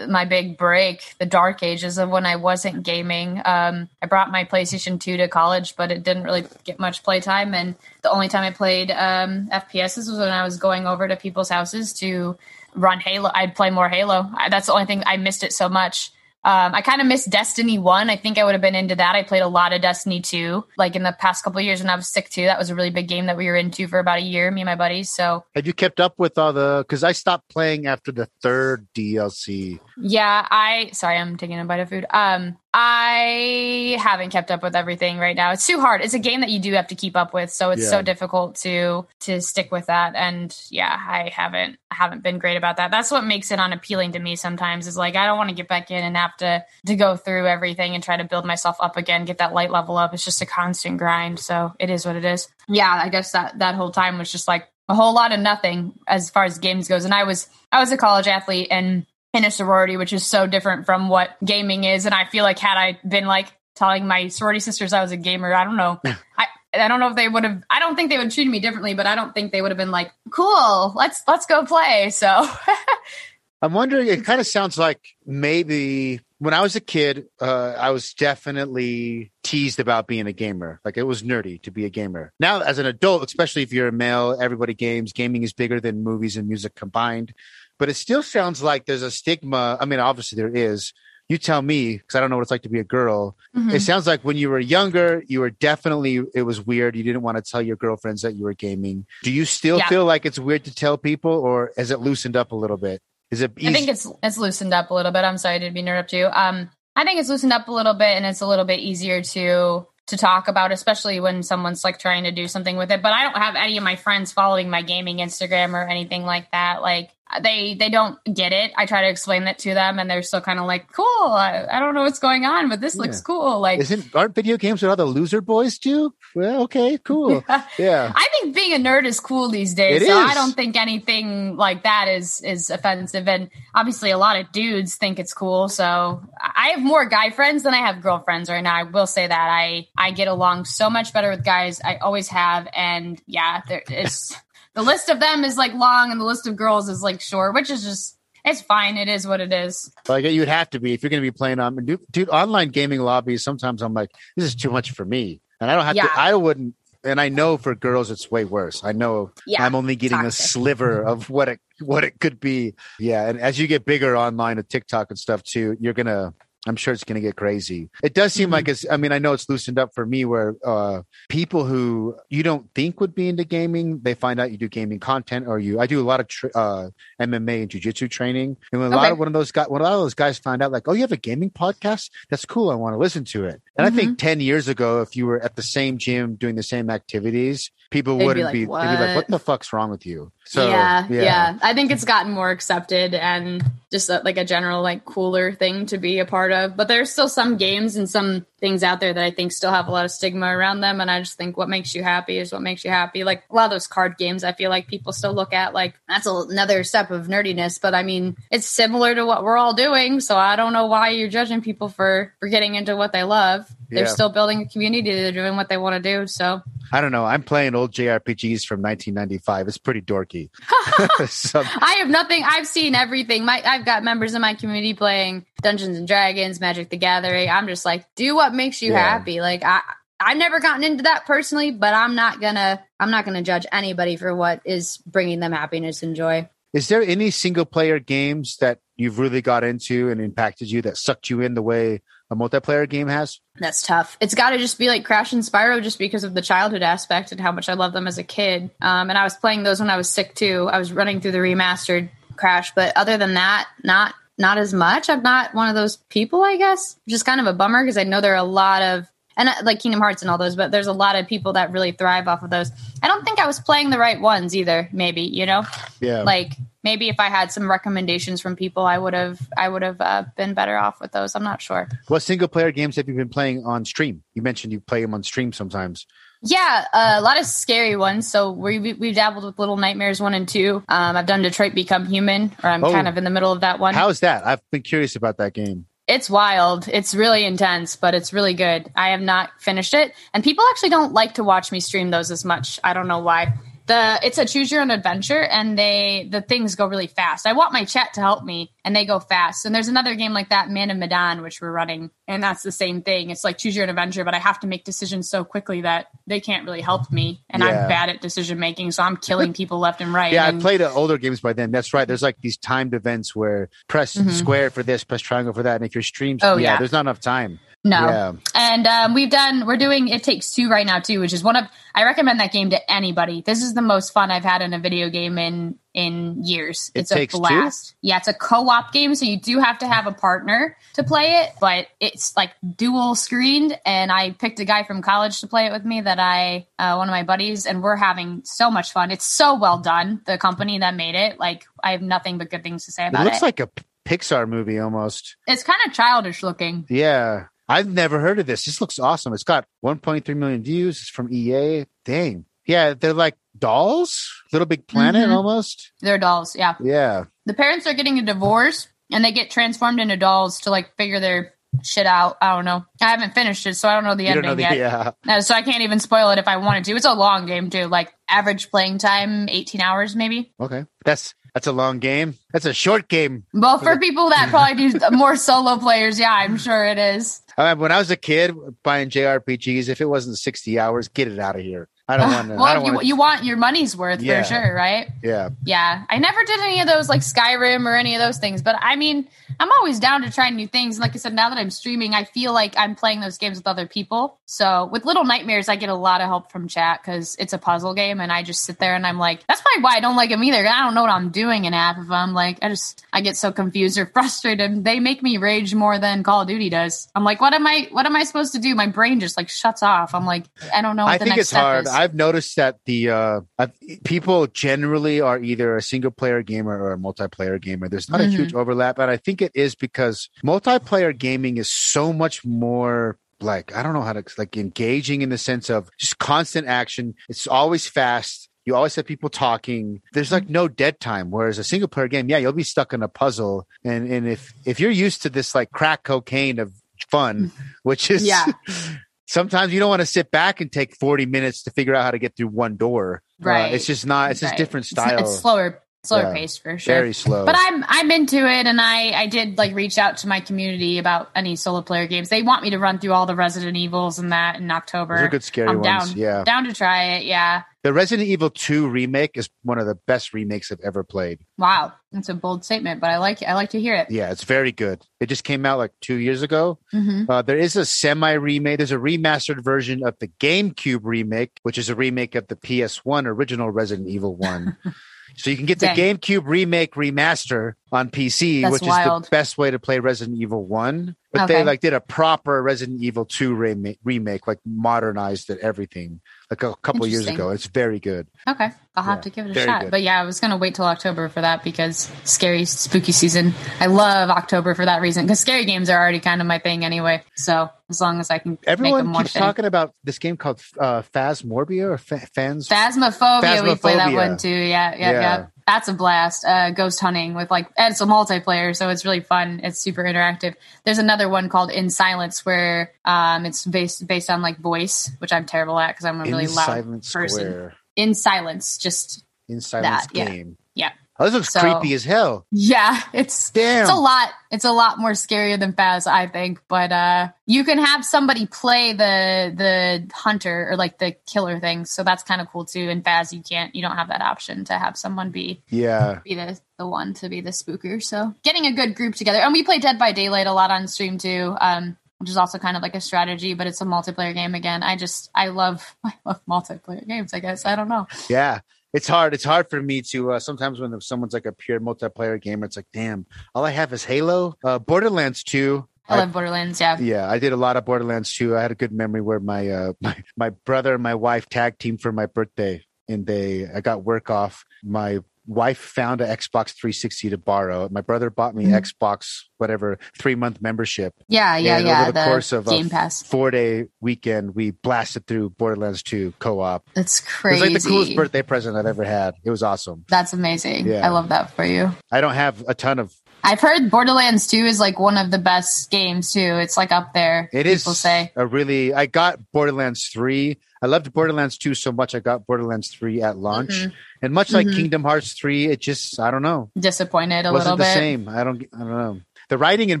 my big break, the dark ages of when I wasn't gaming. Um, I brought my PlayStation Two to college, but it didn't really get much playtime, and the only time I played um, FPSs was when I was going over to people's houses to run Halo. I'd play more Halo. I, that's the only thing I missed it so much. Um, I kind of missed Destiny 1. I think I would have been into that. I played a lot of Destiny 2, like in the past couple of years when I was sick too. That was a really big game that we were into for about a year, me and my buddies. So Have you kept up with all the? Because I stopped playing after the third DLC. Yeah, I sorry, I'm taking a bite of food. Um, I haven't kept up with everything right now. It's too hard. It's a game that you do have to keep up with, so it's Yeah. so difficult to to stick with that. And yeah, I haven't haven't been great about that. That's what makes it unappealing to me sometimes. Is like I don't want to get back in and have to to go through everything and try to build myself up again, get that light level up. It's just a constant grind. So it is what it is. Yeah, I guess that that whole time was just like a whole lot of nothing as far as games goes. And I was I was a college athlete and in a sorority, which is so different from what gaming is. And I feel like had I been like telling my sorority sisters I was a gamer, I don't know. I I don't know if they would have I don't think they would treat me differently, but I don't think they would have been like, Cool, let's let's go play. So I'm wondering. It kind of sounds like maybe when I was a kid, uh, I was definitely teased about being a gamer. Like it was nerdy to be a gamer. Now, as an adult, especially if you're a male, everybody games. Gaming is bigger than movies and music combined. But it still sounds like there's a stigma. I mean, obviously there is. You tell me, because I don't know what it's like to be a girl. Mhm. It sounds like when you were younger, you were definitely, it was weird. You didn't want to tell your girlfriends that you were gaming. Do you still Yeah. feel like it's weird to tell people, or has it loosened up a little bit? Is it easy? I think it's it's loosened up a little bit. I'm sorry to be interrupt you. Um, I think it's loosened up a little bit, and it's a little bit easier to to talk about, especially when someone's like trying to do something with it. But I don't have any of my friends following my gaming Instagram or anything like that. Like they they don't get it. I try to explain that to them, and they're still kind of like, "Cool, I, I don't know what's going on, but this looks cool." Like Isn't aren't video games what all the loser boys do? Well, okay, cool. Yeah. I think being a nerd is cool these days. It so is. I don't think anything like that is is offensive. And obviously, a lot of dudes think it's cool. So I have more guy friends than I have girlfriends right now. I will say that I I get along so much better with guys. I always have. And yeah, there is the list of them is like long, and the list of girls is like short, which is just. It's fine. It is what it is. Like you would have to be if you're going to be playing on dude, dude. Online gaming lobbies. Sometimes I'm like, this is too much for me, and I don't have Yeah. to. I wouldn't. And I know for girls, it's way worse. I know Yeah, I'm only getting toxic. a sliver of what it what it could be. Yeah, and as you get bigger online with TikTok and stuff too, you're gonna. I'm sure it's gonna get crazy. It does seem Mhm. like it's. I mean, I know it's loosened up for me where uh people who you don't think would be into gaming, they find out you do gaming content, or you. I do a lot of tr uh MMA and jujitsu training, and when a lot of one of those guys, when a lot of those guys find out, like, oh, you have a gaming podcast, that's cool. I want to listen to it. And I Mm-hmm. think ten years ago, if you were at the same gym doing the same activities, people they'd wouldn't like, be. Be like, "What?" the fuck's wrong with you? So yeah, yeah, I think it's gotten more accepted and just a, like a general like cooler thing to be a part of. But there's still some games and some things out there that I think still have a lot of stigma around them. And I just think what makes you happy is what makes you happy. Like a lot of those card games, I feel like people still look at like that's another step of nerdiness. But I mean, it's similar to what we're all doing. So I don't know why you're judging people for for getting into what they love. They're still building a community. They're doing what they want to do. So I don't know. I'm playing old JRPGs from 1995. It's pretty dorky. so, I have nothing. I've seen everything. My I've got members in my community playing Dungeons and Dragons, Magic the Gathering. I'm just like, do what makes you Yeah. happy. Like I I've never gotten into that personally, but I'm not gonna I'm not gonna judge anybody for what is bringing them happiness and joy. is there any single player games that you've really got into and impacted you that sucked you in the way a multiplayer game has? That's tough. It's got to just be like Crash and Spyro, just because of the childhood aspect and how much I love them as a kid. Um, and I was playing those when I was sick too. I was running through the remastered Crash, but other than that, not not as much. I'm not one of those people, I guess. just kind of a bummer because I know there are a lot of and uh, like Kingdom Hearts and all those, but there's a lot of people that really thrive off of those. I don't think I was playing the right ones either. Maybe you know, Yeah. like maybe if I had some recommendations from people, I would have I would have uh, been better off with those. I'm not sure. what single player games have you been playing on stream? You mentioned you play them on stream sometimes. Yeah, uh, a lot of scary ones. So we we we've dabbled with Little Nightmares one and two. Um, I've done Detroit Become Human, or I'm Oh. kind of in the middle of that one. How's that? I've been curious about that game. it's wild. It's really intense, but it's really good. I have not finished it, and people actually don't like to watch me stream those as much. I don't know why. The it's a choose your own adventure, and they the things go really fast. I want my chat to help me, and they go fast. And there's another game like that, Man of Medan, which we're running, and that's the same thing. It's like choose your own adventure, but I have to make decisions so quickly that they can't really help me, and Yeah. I'm bad at decision making, so I'm killing people left and right. Yeah, I played older games by then. That's right. There's like these timed events where press Mhm. square for this, press triangle for that. And if your streams, Oh, yeah, yeah. there's not enough time. No. Yeah. And um, we've done, we're doing It Takes Two right now too, which is one of, I recommend that game to anybody. This is the most fun I've had in a video game in in years. It it's a Takes Two? blast. Yeah, it's a co-op game, so you do have to have a partner to play it, but it's like dual screened. And I picked a guy from college to play it with me that I, uh, one of my buddies, and we're having so much fun. It's so well done. The company that made it, like, I have nothing but good things to say It about it. looks like a Pixar movie almost. it's kind of childish looking. Yeah. I've never heard of this. This looks awesome. It's got 1.3 million views. It's from EA. Dang. Yeah, they're like dolls, Little Big Planet Mhm. almost. They're dolls, yeah. Yeah. the parents are getting a divorce and they get transformed into dolls to like figure their shit out. I don't know. I haven't finished it, so I don't know the You ending know the, yet. yeah. So I can't even spoil it if I wanted to. It's a long game too, like average playing time, eighteen hours maybe. Okay. That's That's a long game. That's a short game. Well, for people that probably do more solo players, yeah, I'm sure it is. When I was a kid buying JRPGs, if it wasn't 60 hours, get it out of here. I don't want to. well, you, want you want your money's worth Yeah. for sure, right? Yeah. Yeah, I never did any of those like Skyrim or any of those things, but I mean, I'm always down to try new things. And like I said, now that I'm streaming, I feel like I'm playing those games with other people. So with Little Nightmares, I get a lot of help from chat because it's a puzzle game, and I just sit there and I'm like, that's probably why I don't like them either. I don't know what I'm doing in half of them. Like, I just I get so confused or frustrated. They make me rage more than Call of Duty does. I'm like, what am I? What am I supposed to do? My brain just like shuts off. I'm like, I don't know. What I the think next it's step hard. Is. I've noticed that the uh, I've, people generally are either a single player gamer or a multiplayer gamer. There's not Mhm. a huge overlap, but I think it is because multiplayer gaming is so much more like I don't know how to like engaging in the sense of just constant action. It's always fast. You always have people talking. There's like no dead time. Whereas a single player game, yeah, you'll be stuck in a puzzle. And and if if you're used to this like crack cocaine of fun, which is Yeah. sometimes you don't want to sit back and take 40 minutes to figure out how to get through one door. Uh, Right. it's just not, it's just Right. different style. It's, slower, slower Yeah. paced for sure. Very slow. But I'm I'm into it, and I I did like reach out to my community about any solo player games. They want me to run through all the Resident Evils and that in October. Those are good scary I'm ones. down, Yeah. down to try it. Yeah. The Resident Evil 2 remake is one of the best remakes I've ever played. Wow, that's a bold statement, but I like I like to hear it. Yeah, it's very good. It just came out like two years ago. hmm Uh, there is a semi remake. There's a remastered version of the GameCube remake, which is a remake of the PS1 original Resident Evil 1. so you can get the GameCube remake remaster on PC, That's which is the best way to play Resident Evil 1. But they like did a proper Resident Evil 2 remake, remake like modernized it everything a couple years ago. It's very good. Okay, I'll have Yeah, to give it a shot. good. But yeah, I was gonna wait till October for that because scary spooky season. I love October for that reason because scary games are already kind of my thing anyway. So as long as I can make Everyone them keeps talking about this game called uh, Phasmorbia or fa- Fans. Phasmophobia, we play that one too. Yeah, yeah, Yeah. yeah. That's a blast. Uh, ghost hunting with like, and it's a multiplayer, so it's really fun. It's super interactive. There's another one called In Silence where um, it's based based on like voice, which I'm terrible at because I'm a really in loud person. Square. In Silence, just In Silence That, yeah. game. yeah, Oh, this looks So- creepy as hell. yeah. It's Damn. it's a lot. It's a lot more scarier than Phas, I think. But uh, you can have somebody play the the hunter or like the killer thing, so that's kind of cool too. In Phas, you can't, you don't have that option to have someone be yeah. be the the one to be the spooker. So getting a good group together, and we play Dead by Daylight a lot on stream too. Um, which is also kind of like a strategy, but it's a multiplayer game again. I just I love I love multiplayer games. I guess I don't know. Yeah. It's hard. It's hard for me to uh, sometimes when someone's like a pure multiplayer gamer, it's like, damn, all I have is Halo. Uh, Borderlands 2. I love Borderlands. Yeah. Yeah, I did a lot of Borderlands 2. I had a good memory where my uh my, my brother and my wife tag team for my birthday and they I got work off. My wife found an Xbox 360 to borrow. My brother bought me Mhm. Xbox whatever 3 month membership. Yeah, yeah, And yeah. over the course of a Game Pass. 4 day weekend, we blasted through Borderlands 2 co-op. That's crazy. It was like the coolest birthday present I've ever had. It was awesome. That's amazing. Yeah. I love that for you. I don't have a ton of I've heard Borderlands 2 is like one of the best games too. It's like up there. It is people say. a really. I got Borderlands three. I loved Borderlands two so much. I got Borderlands three at launch, Mhm. and much like Mhm. Kingdom Hearts three, it just I don't know. Disappointed a It little wasn't the bit. same. I don't. I don't know. The writing in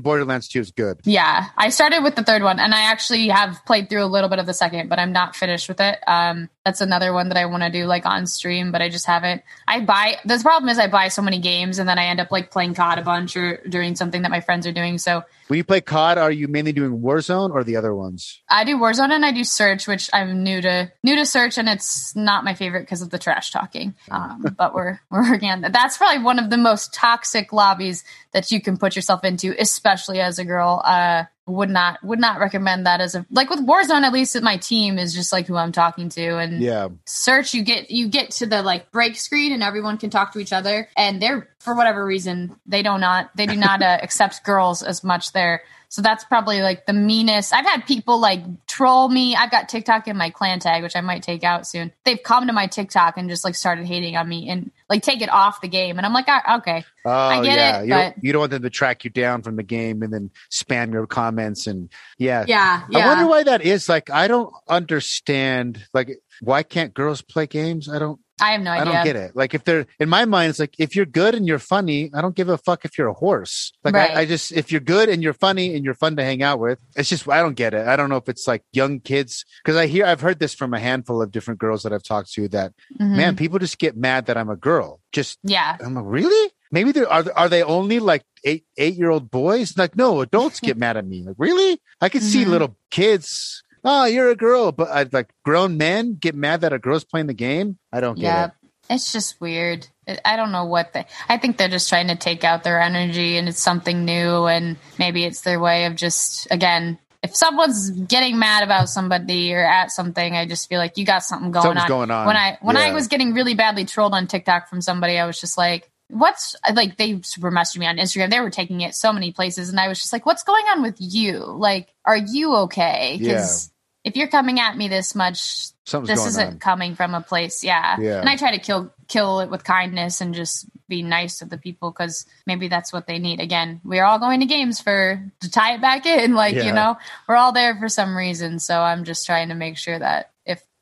Borderlands two is good. Yeah, I started with the third one, and I actually have played through a little bit of the second, but I'm not finished with it. Um, that's another one that I want to do like on stream, but I just haven't. I buy. The problem is I buy so many games, and then I end up like playing COD a bunch or doing something that my friends are doing. So When you play COD, are you mainly doing Warzone or the other ones? I do Warzone and I do Search, which I'm new to new to Search, and it's not my favorite because of the trash talking. Um, but we're we're working on that. That's probably one of the most toxic lobbies that you can put yourself into, especially as a girl. Uh, would not would not recommend that as a like with Warzone. At least my team is just like who I'm talking to, and Yeah, search you get you get to the like break screen and everyone can talk to each other and they're for whatever reason they do not they do not uh, accept girls as much there so that's probably like the meanest i've had people like troll me i've got tiktok in my clan tag which i might take out soon they've come to my tiktok and just like started hating on me and like take it off the game and i'm like ah, okay oh get yeah. it, you, don't, you don't want them to track you down from the game and then spam your comments and yeah. yeah I wonder why that is. Like, I don't understand. Like, why can't girls play games? I don't. I have no idea. I don't get it. Like if they're in my mind, it's like if you're good and you're funny, I don't give a fuck if you're a horse. Like Right. I, I just if you're good and you're funny and you're fun to hang out with, it's just I don't get it. I don't know if it's like young kids because I hear I've heard this from a handful of different girls that I've talked to that Mhm. man, people just get mad that I'm a girl. Just Yeah. I'm like, really? Maybe they are. Are they only like eight eight year old boys? Like, no, adults get mad at me. Like, really? I could see Mhm. little kids. Oh, you're a girl, but uh, like grown men get mad that a girl's playing the game. I don't get Yeah. it. It's just weird. I don't know what they. I think they're just trying to take out their energy, and it's something new, and maybe it's their way of just again. If someone's getting mad about somebody or at something, I just feel like you got something going Something's on. going on. When I when I was getting really badly trolled on TikTok from somebody, I was just like, "What's like?" They super messaged me on Instagram. They were taking it so many places, and I was just like, "What's going on with you? Like, are you okay?" Because if you're coming at me this much, Something's this isn't on. coming from a place yeah. Yeah. and i try to kill kill it with kindness and just be nice to the people because maybe that's what they need again we're all going to games for to tie it back in like Yeah. you know we're all there for some reason so i'm just trying to make sure that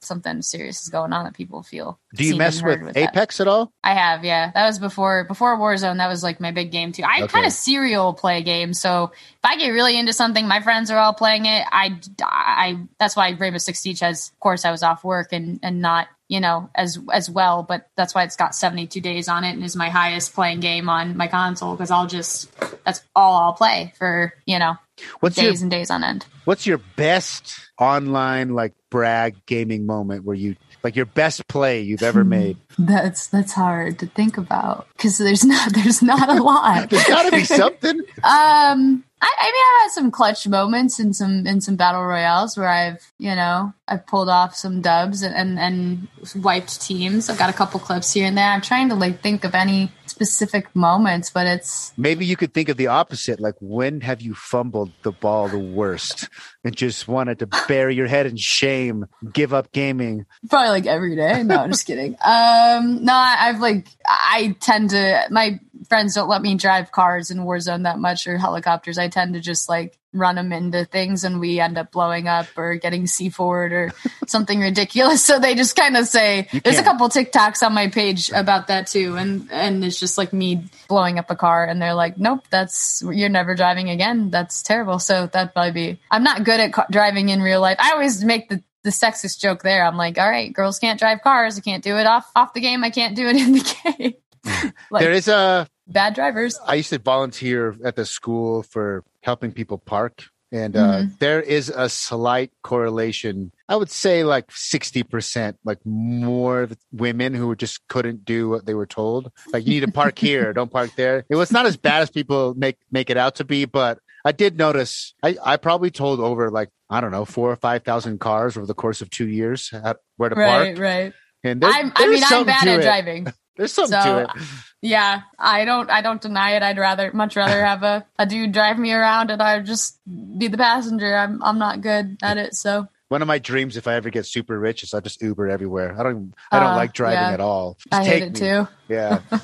something serious is going on that people feel Do you mess with, that. Apex at all? I have, yeah. That was before before Warzone. That was like my big game too. I Okay. kind of serial play games, so if I get really into something, my friends are all playing it. I, I that's why Rainbow Six Siege has. Of course, I was off work and and not you know as as well, but that's why it's got seventy two days on it and is my highest playing game on my console because I'll just that's all I'll play for you know What's your days and days on end. What's your best online like brag gaming moment where you like your best play you've ever made? That's that's hard to think about because there's not there's not a lot. There's got to be something. Um, I, I mean, I've had some clutch moments in some in some battle royales where I've you know I've pulled off some dubs and and, and wiped teams. I've got a couple clips here and there. I'm trying to like think of any specific moments, but it's Maybe you could think of the opposite. Like, when have you fumbled the ball the worst and just wanted to bury your head in shame, give up gaming? probably like every day. No, I'm just kidding. Um, no, I've like I tend to my friends don't let me drive cars in Warzone that much or helicopters. I tend to just like run them into things and we end up blowing up or getting C4 or something ridiculous. So they just kind of say there's a couple TikToks on my page about that too, and and it's just like me blowing up a car and they're like, nope, that's you're never driving again. That's terrible. So that'd probably be. I'm not good at ca- driving in real life. I always make the the sexist joke there. I'm like, all right, girls can't drive cars. I can't do it off off the game. I can't do it in the game. like there is a. bad drivers. I used to volunteer at the school for helping people park. And uh, Mm-hmm. there is a slight correlation. I would say like 60%, like more women who just couldn't do what they were told. Like, you need to park here, don't park there. It was not as bad as people make, make it out to be, but I did notice I, I probably told over like, I don't know, four or 5,000 cars over the course of two years at where to Right, park. right. Right. And there, I'm, I mean, I'm bad at it. driving. There's something So, to it. Yeah, I don't. I don't deny it. I'd rather, much rather have a, a dude drive me around and I just be the passenger. I'm, I'm not good at it. So One of my dreams, if I ever get super rich, is I just Uber everywhere. I don't, I don't Uh, like driving yeah. at all. Just I take hate it me. too. Yeah.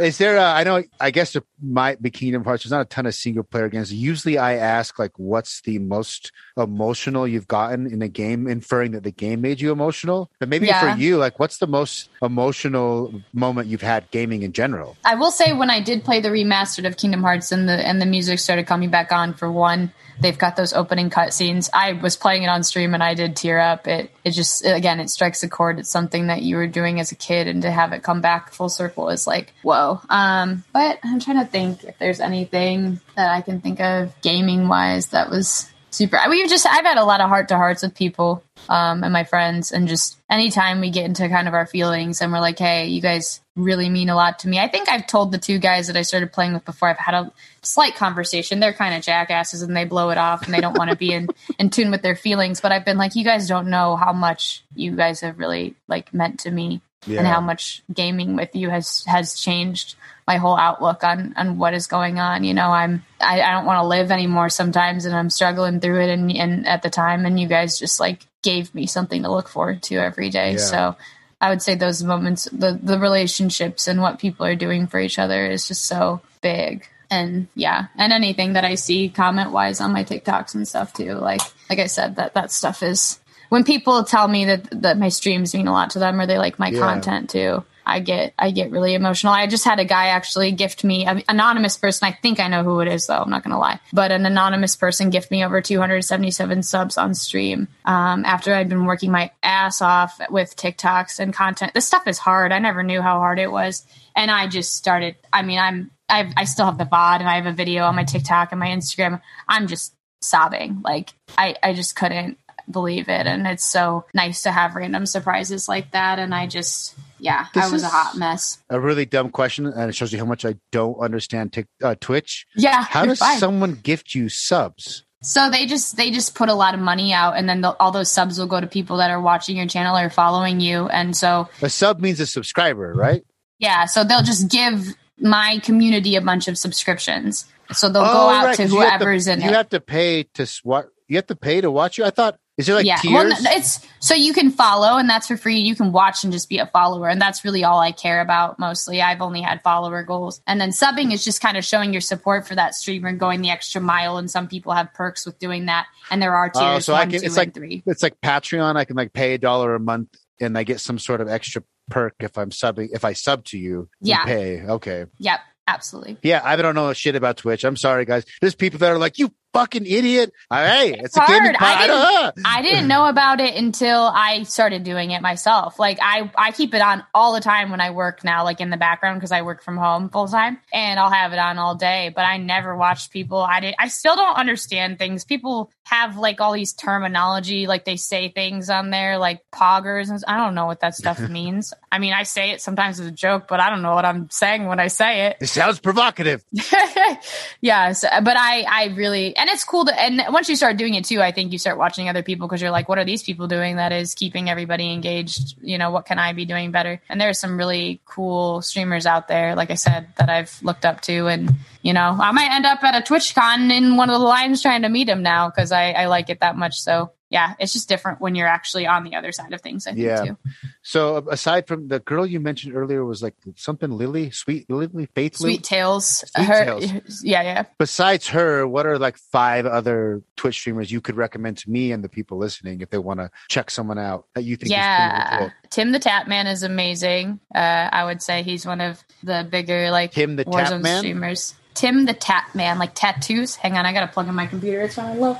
Is there? A, I know. I guess there might be Kingdom Hearts. There's not a ton of single player games. Usually, I ask like, "What's the most emotional you've gotten in a game?" Inferring that the game made you emotional. But maybe Yeah. for you, like, what's the most emotional moment you've had gaming in general? I will say when I did play the remastered of Kingdom Hearts and the and the music started coming back on for one, they've got those opening cutscenes. I was playing it on stream and I did tear up. It it just again it strikes a chord. It's something that you were doing as a kid and to have it come back full circle is like whoa. Um, but I'm trying to think if there's anything that I can think of gaming wise that was super. We've just I've had a lot of heart to hearts with people um, and my friends, and just anytime we get into kind of our feelings and we're like, hey, you guys really mean a lot to me. I think I've told the two guys that I started playing with before. I've had a slight conversation. They're kind of jackasses and they blow it off and they don't want to be in in tune with their feelings. But I've been like, you guys don't know how much you guys have really like meant to me Yeah. and how much gaming with you has has changed my whole outlook on on what is going on. You know, I'm I, I don't want to live anymore sometimes, and I'm struggling through it. And and at the time, and you guys just like gave me something to look forward to every day. Yeah. So I would say those moments, the the relationships and what people are doing for each other is just so big. And yeah, and anything that I see comment wise on my TikToks and stuff too. Like like I said, that that stuff is when people tell me that that my streams mean a lot to them or they like my Yeah. content too. I get I get really emotional. I just had a guy actually gift me an anonymous person. I think I know who it is though. I'm not gonna lie, but an anonymous person gift me over 277 subs on stream um, after I'd been working my ass off with TikToks and content. This stuff is hard. I never knew how hard it was, and I just started. I mean, I'm I've, I still have the VOD and I have a video on my TikTok and my Instagram. I'm just sobbing. Like I I just couldn't believe it, and it's so nice to have random surprises like that. And I just yeah, I was a hot mess. A really dumb question, and it shows you how much I don't understand Tik uh, Twitch. Yeah, How does fine. someone gift you subs? So they just they just put a lot of money out, and then they'll- all those subs will go to people that are watching your channel or following you, and so A sub means a subscriber, right? yeah, so they'll just give my community a bunch of subscriptions. So they'll go Oh, out right, to 'cause you have whoever's in You it. You have to pay to what? You have to pay to watch you. I thought is there like yeah, tiers? well, no, it's so you can follow, and that's for free. You can watch and just be a follower, and that's really all I care about. Mostly, I've only had follower goals, and then subbing is just kind of showing your support for that streamer, and going the extra mile. And some people have perks with doing that, and there are tiers Oh, so one, I can. two, It's like three. it's like Patreon. I can like pay a dollar a month, and I get some sort of extra perk if I'm subbing. If I sub to you, Yeah. pay. Okay. Yep, absolutely. Yeah, I don't know a shit about Twitch. I'm sorry, guys. There's people that are like, "You fucking idiot!" Uh, hey, it's, a hard. I didn't- Ah. I didn't know about it until I started doing it myself. Like I, I keep it on all the time when I work now, like in the background because I work from home full time, and I'll have it on all day. But I never watched people. I did. I still don't understand things. People have like all these terminology, like they say things on there, like poggers, and I don't know what that stuff means. I mean, I say it sometimes as a joke, but I don't know what I'm saying when I say it It sounds provocative. yeah so, but i i really and it's cool to and once you start doing it too i think you start watching other people because you're like what are these people doing that is keeping everybody engaged? You know what can i be doing better? And there's some really cool streamers out there like i said that i've looked up to. And you know i might end up at a twitch con in one of the lines trying to meet him now because I, I like it that much. So yeah it's just different when you're actually on the other side of things i think Yeah. too So aside from the girl you mentioned earlier was like something Lily, sweet Lily, Faith Lily. sweet tails Sweet her Tales. yeah yeah Besides her, what are like five other Twitch streamers you could recommend to me and the people listening if they want to check someone out that you think yeah Tim the Tatman is amazing uh i would say he's one of the bigger like Tim the Tap warzone Man? streamers Tim the Tatman like tattoos hang on i gotta plug in my computer it's on low?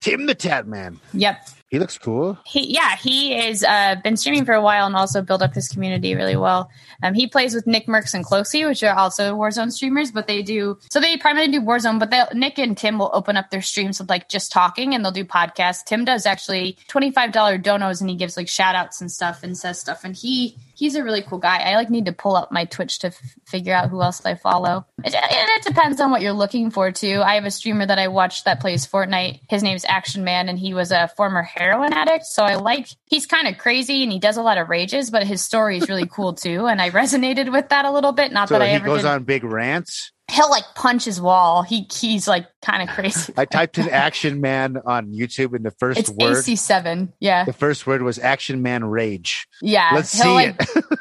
Tim the Tat Man. yep He looks cool. he yeah he is uh been streaming for a while and also built up his community really well. Um he plays with nick mercs and Cloakzy which are also warzone streamers but they do so they primarily do warzone but nick and tim will open up their streams with like just talking and they'll do podcasts. Tim does actually $25 donos and he gives like shout outs and stuff and says stuff and he he's a really cool guy. I like need to pull up my twitch to f- figure out who else i follow. It, it depends on what you're looking for too. I have a streamer that i watch that plays fortnite. His name's action man and he was a former heroin addict so i like he's kind of crazy and he does a lot of rages but his story is really cool too and i resonated with that a little bit not So that i he ever goes did on big rants. He'll like punch his wall he he's like kind of crazy I typed in Action Man on YouTube, and the first it's word, ac7 yeah the first word was Action Man Rage. yeah Let's see like, it.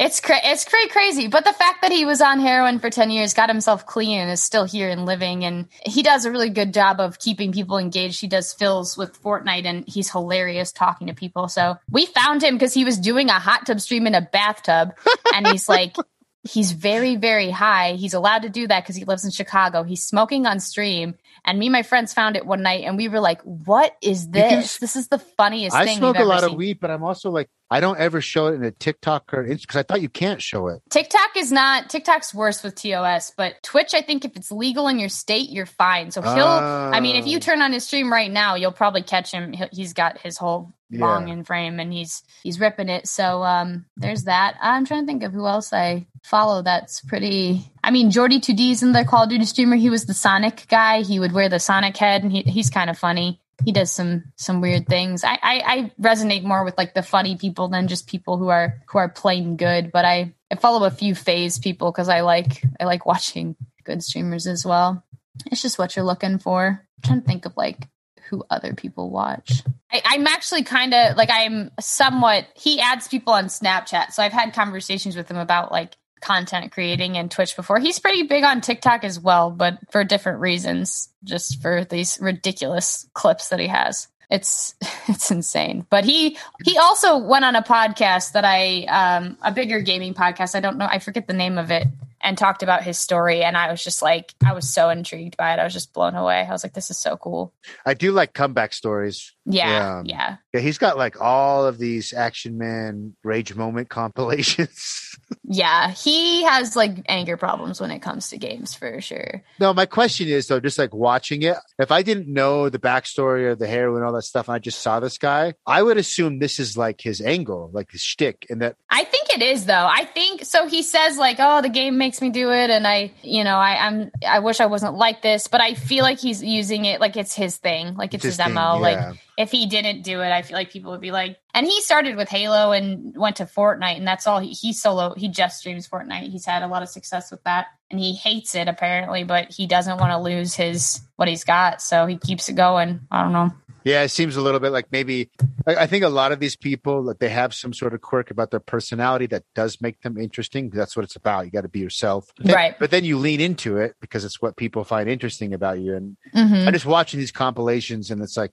It's cra- it's cra- crazy, but the fact that he was on heroin for ten years, got himself clean, and is still here and living, and he does a really good job of keeping people engaged. He does fills with Fortnite, and he's hilarious talking to people. So we found him because he was doing a hot tub stream in a bathtub, and he's like. He's very, very high. He's allowed to do that because he lives in Chicago. He's smoking on stream. And me and my friends found it one night and we were like, what is this? This is the funniest I thing smoke we've a lot ever of weed, but I'm also like, I don't ever show it in a TikTok or because I thought you can't show it. TikTok is not TikTok's worse with TOS, but Twitch, I think if it's legal in your state, you're fine. So he'll, I mean, if you Oh. turn on his stream right now, you'll probably catch him. He- He's got his whole long Yeah. in frame and he's he's ripping it. So um, there's that. I'm trying to think of who else I follow. That's pretty. I mean, Jordy 2D is in the Call of Duty streamer. He was the Sonic guy. He would wear the Sonic head, and he, he's kind of funny. He does some some weird things. I, I I resonate more with like the funny people than just people who are who are plain good. But I I follow a few FaZe people because I like I like watching good streamers as well. It's just what you're looking for. I'm trying to think of like who other people watch. I, I'm actually kind of like I'm somewhat. He adds people on Snapchat, so I've had conversations with him about like content creating and Twitch before. He's pretty big on TikTok as well, but for different reasons, just for these ridiculous clips that he has. it's it's insane. But he he also went on a podcast that I um a bigger gaming podcast. I don't know. I forget the name of it and talked about his story and I was just like I was so intrigued by it. I was just blown away. I was like this is so cool. I do like comeback stories. Yeah. Yeah. Yeah, he's got like all of these action man rage moment compilations. Yeah. He has like anger problems when it comes to games for sure. no, my question is though, just like watching it, if I didn't know the backstory or the heroin, all that stuff, and I just saw this guy, I would assume this is like his angle, like his shtick, and that I think it is though. I think so. He says like, "Oh, the game makes me do it," and I, you know, I, I'm, I wish I wasn't like this, but I feel like he's using it like it's his thing, like it's, It's his, his mo. thing, Like yeah. If he didn't do it, I feel like people would be like. And he started with Halo and went to Fortnite, and that's all he, he solo. He just streams Fortnite. He's had a lot of success with that, and he hates it apparently, but he doesn't want to lose his what he's got, so he keeps it going. I don't know. Yeah, it seems a little bit like maybe I think a lot of these people that they have some sort of quirk about their personality that does make them interesting. That's what it's about. You got to be yourself, Right. But then you lean into it because it's what people find interesting about you. And Mhm. I'm just watching these compilations, and it's like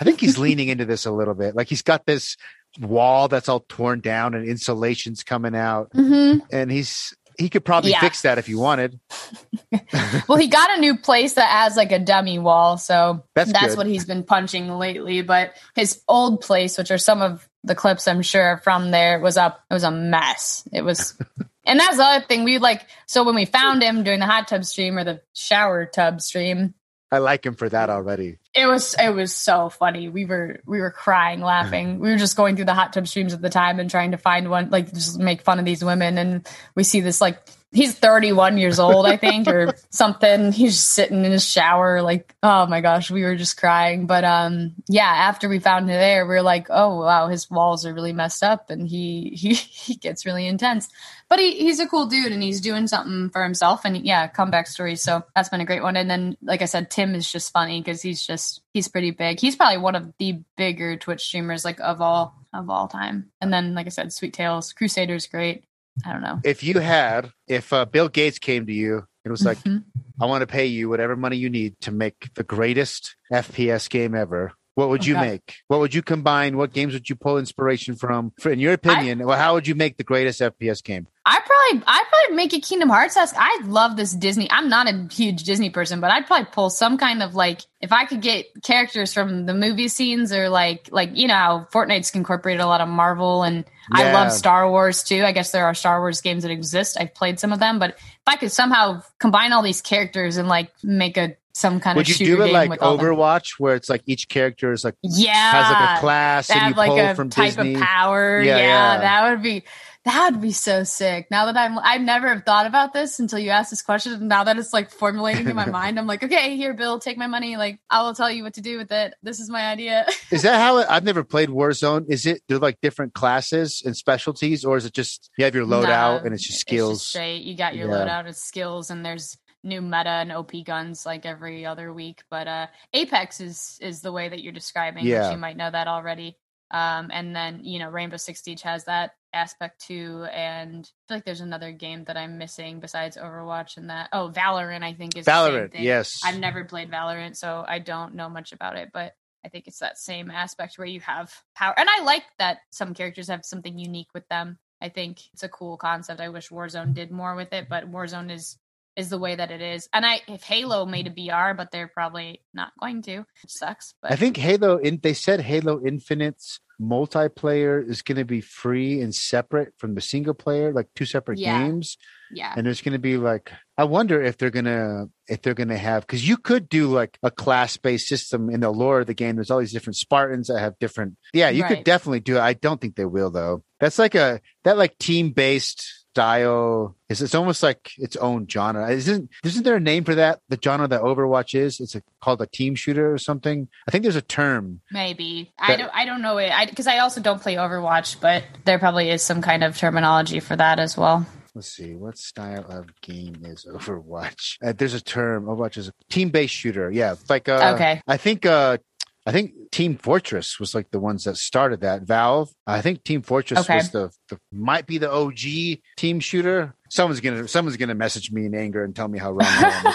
I think he's leaning into this a little bit. Like he's got this wall that's all torn down and insulation's coming out, Mhm. and he's he could probably Yeah. fix that if he wanted. well, he got a new place that has like a dummy wall, so That's that's, what he's been punching lately. But his old place, which are some of the clips I'm sure from there, was up. It was a mess. It was, and that's the other thing. We like so when we found him doing the hot tub stream or the shower tub stream, I like him for that already. it was it was so funny. We were we were crying, laughing. We were just going through the hot tub streams at the time and trying to find one, like just make fun of these women. And we see this like he's 31 years old, I think, or something. He's just sitting in his shower, like oh my gosh, we were just crying. But um, yeah, after we found him there, we were like, oh wow, his walls are really messed up, and he he he gets really intense. But he, he's a cool dude and he's doing something for himself. And yeah, comeback stories. So that's been a great one. And then, like I said, Tim is just funny because he's just he's pretty big. He's probably one of the bigger Twitch streamers like of all of all time. And then, like I said, Sweet tails, Kruzadar's great. I don't know. If you had, if uh, Bill Gates came to you, it was like. Mhm. I want to pay you whatever money you need to make the greatest FPS game ever. What would you Okay. make? What would you combine? What games would you pull inspiration from? For, in your opinion, well, how would you make the greatest FPS game? I probably I probably make a Kingdom Hearts esque. I love this Disney. I'm not a huge Disney person, but I'd probably pull some kind of like if I could get characters from the movie scenes or like like you know how Fortnite's incorporated a lot of Marvel and I love Star Wars too. I guess there are Star Wars games that exist. I've played some of them, but if I could somehow combine all these characters and like make a some kind of. Would of you do it like with all them. Overwatch, where it's like each character is like Yeah, has like a class and you like pull a from type Disney? of power. Yeah, Yeah, yeah. that would be that would be so sick. Now that I'm, I never have thought about this until you asked this question. And now that it's like formulating in my mind, I'm like, okay, here, Bill, take my money. Like, I will tell you what to do with it. This is my idea. Is that how it, I've never played Warzone? Is it they're like different classes and specialties, or is it just you have your loadout No, and it's just skills? straight. You got your Yeah. loadout, it's skills, and there's new meta and OP guns like every other week. But uh Apex is is the way that you're describing, Yeah. which you might know that already. Um, and then you know Rainbow Six Siege has that aspect too, and I feel like there's another game that I'm missing besides Overwatch and that. Oh, Valorant, I think is Valorant, yes. I've never played Valorant, so I don't know much about it, but I think it's that same aspect where you have power. And I like that some characters have something unique with them. I think it's a cool concept. I wish Warzone did more with it, but Warzone is is the way that it is. And I if Halo made a BR, but they're probably not going to, sucks. But I think Halo. In, they said Halo Infinite's multiplayer is going to be free and separate from the single player, like two separate Yeah. games. yeah. And there's going to be like, I wonder if they're gonna if they're gonna have because you could do like a class based system in the lore of the game. There's all these different Spartans that have different. Yeah, you could definitely do it. I don't think they will though. That's like a that like team based style. Is it's almost like its own genre. Isn't isn't there a name for that? The genre that Overwatch is. It's a, called a team shooter or something. I think there's a term. Maybe I don't. I don't know it. I because I also don't play Overwatch, but there probably is some kind of terminology for that as well. Let's see, what style of game is Overwatch? Uh, there's a term. Overwatch is a team-based shooter. Yeah, it's like uh, Okay. I think uh, I think Team Fortress was like the ones that started that. Valve. I think Team Fortress Okay. was the, the might be the OG team shooter. Someone's gonna someone's gonna message me in anger and tell me how wrong I